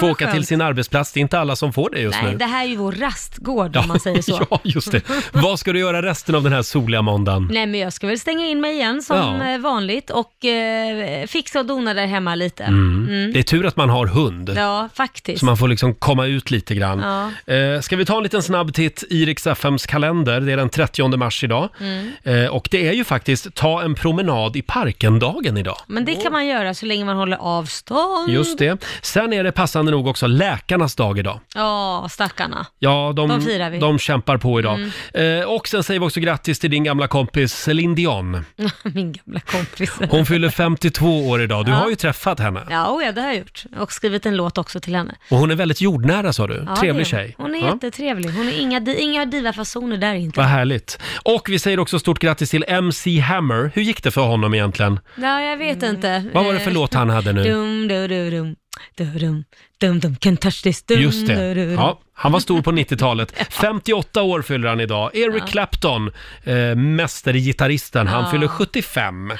få var åka skönt. till sin arbetsplats. Det är inte alla som får det just Nej, nu. det här är ju vår rastgård om man säger så. ja, just det. Vad ska du göra resten av den här soliga måndagen? Nej men jag ska väl stänga in mig igen som Ja. eh, vanligt och eh, fixa och dona där hemma lite. Mm. Mm. Det är tur att man har hund. Ja, faktiskt. Så man får liksom komma ut lite grann. Ja. Eh, ska vi ta en liten snabb titt i Rix FMs kalender? Det är den 30 mars idag. Mm. Eh, och det är ju faktiskt ta en promenad i parken-dagen idag. Men det kan man göra så länge man håller avstånd. Just det. Sen är det passande nog också läkarnas dag idag. Ja, stackarna. Ja, de, De firar vi. de kämpar på idag. Mm. Eh, och sen säger vi också grattis till din gamla kompis Céline Dion. Min gamla kompis. Hon fyller 52 år idag. Du Ja. har ju träffat henne. Ja, oh ja, det har jag gjort. Och skrivit en låt också till henne. Och hon är väldigt jordnära sa du. Ja, Trevlig det är hon. tjej. Hon är Ja. jättetrevlig. Hon är inga, inga diva-fasoner där inte. Vad härligt. Och vi säger också stort grattis till MC Hammer. Hur gick det för honom egentligen? Ja, jag vet inte. Vad var det för Eh, låt han hade nu? Dum, dum, dum, dum. Dum, dum, dum, dum, can touch this. Dum, Just det. dum, dum. Ja, han var stor på 90-talet. 58 år fyller han idag. Eric Ja. Clapton, eh, mästergitarristen, han Ja. fyller 75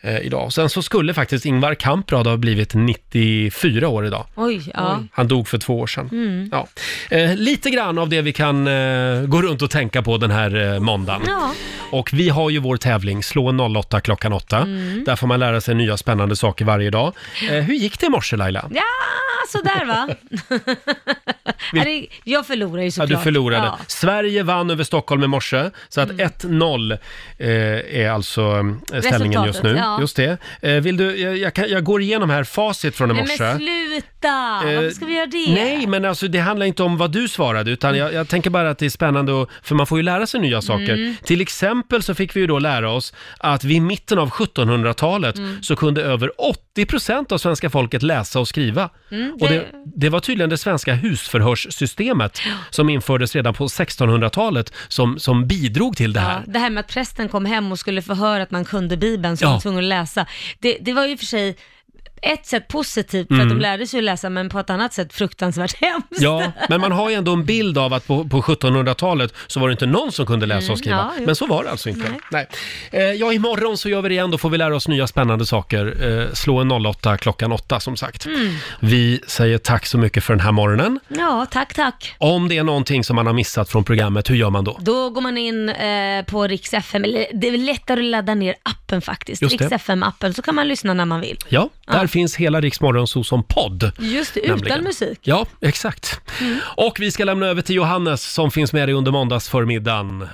eh, idag. Sen så skulle faktiskt Ingvar Kamprad ha blivit 94 år idag. Oj, ja. Han dog för två år sedan. Mm. Ja. Eh, lite grann av det vi kan eh, gå runt och tänka på den här eh, måndagen. Ja. Och vi har ju vår tävling, slå en 08 klockan 8. Mm. Där får man lära sig nya spännande saker varje dag. Eh, hur gick det i morse Laila? Ja, sådär va. Det- jag förlorar ju Ja, såklart. du förlorade. Ja. Sverige vann över Stockholm i morse, så att 1-0 eh, är alltså eh, ställningen just nu. Ja. Just det. Eh, vill du, jag, jag, kan, jag går igenom här facit från i Nej morse. men sluta! Eh, Varför ska vi göra det? Nej, men alltså det handlar inte om vad du svarade, utan jag, jag tänker bara att det är spännande, och, för man får ju lära sig nya saker. Mm. Till exempel så fick vi ju då lära oss att vid mitten av 1700-talet Mm. så kunde över 80% av svenska folket läsa och skriva. Mm, Och det, det- var tydligen det svenska husförhörssystemet som infördes redan på 1600-talet som, som bidrog till det här. Ja, det här med att prästen kom hem och skulle förhöra att man kunde Bibeln, så Ja. man var tvungen att läsa. Det, det var ju för sig ett sätt positivt för Mm. att de lärde sig att läsa, men på ett annat sätt fruktansvärt hemskt. Ja, men man har ju ändå en bild av att på, på 1700-talet så var det inte någon som kunde läsa Mm, och skriva. ja, jo. men så var det alltså inte. Nej. Eh, ja, imorgon så gör vi det igen. Då får vi lära oss nya spännande saker. Eh, slå en 08 klockan 8 som sagt. Mm. Vi säger tack så mycket för den här morgonen. Ja, tack, tack. Om det är någonting som man har missat från programmet, hur gör man då? Då går man in eh, på Rix FM, eller det är lättare att ladda ner appen faktiskt. Just det. Rix FM-appen, så kan man lyssna när man vill. Ja, där Ja. Finns hela Rix Morgonzoo som podd. Just det, utan Nämligen. musik. Ja, exakt. Och vi ska lämna över till Johannes som finns med dig under måndagsförmiddagen.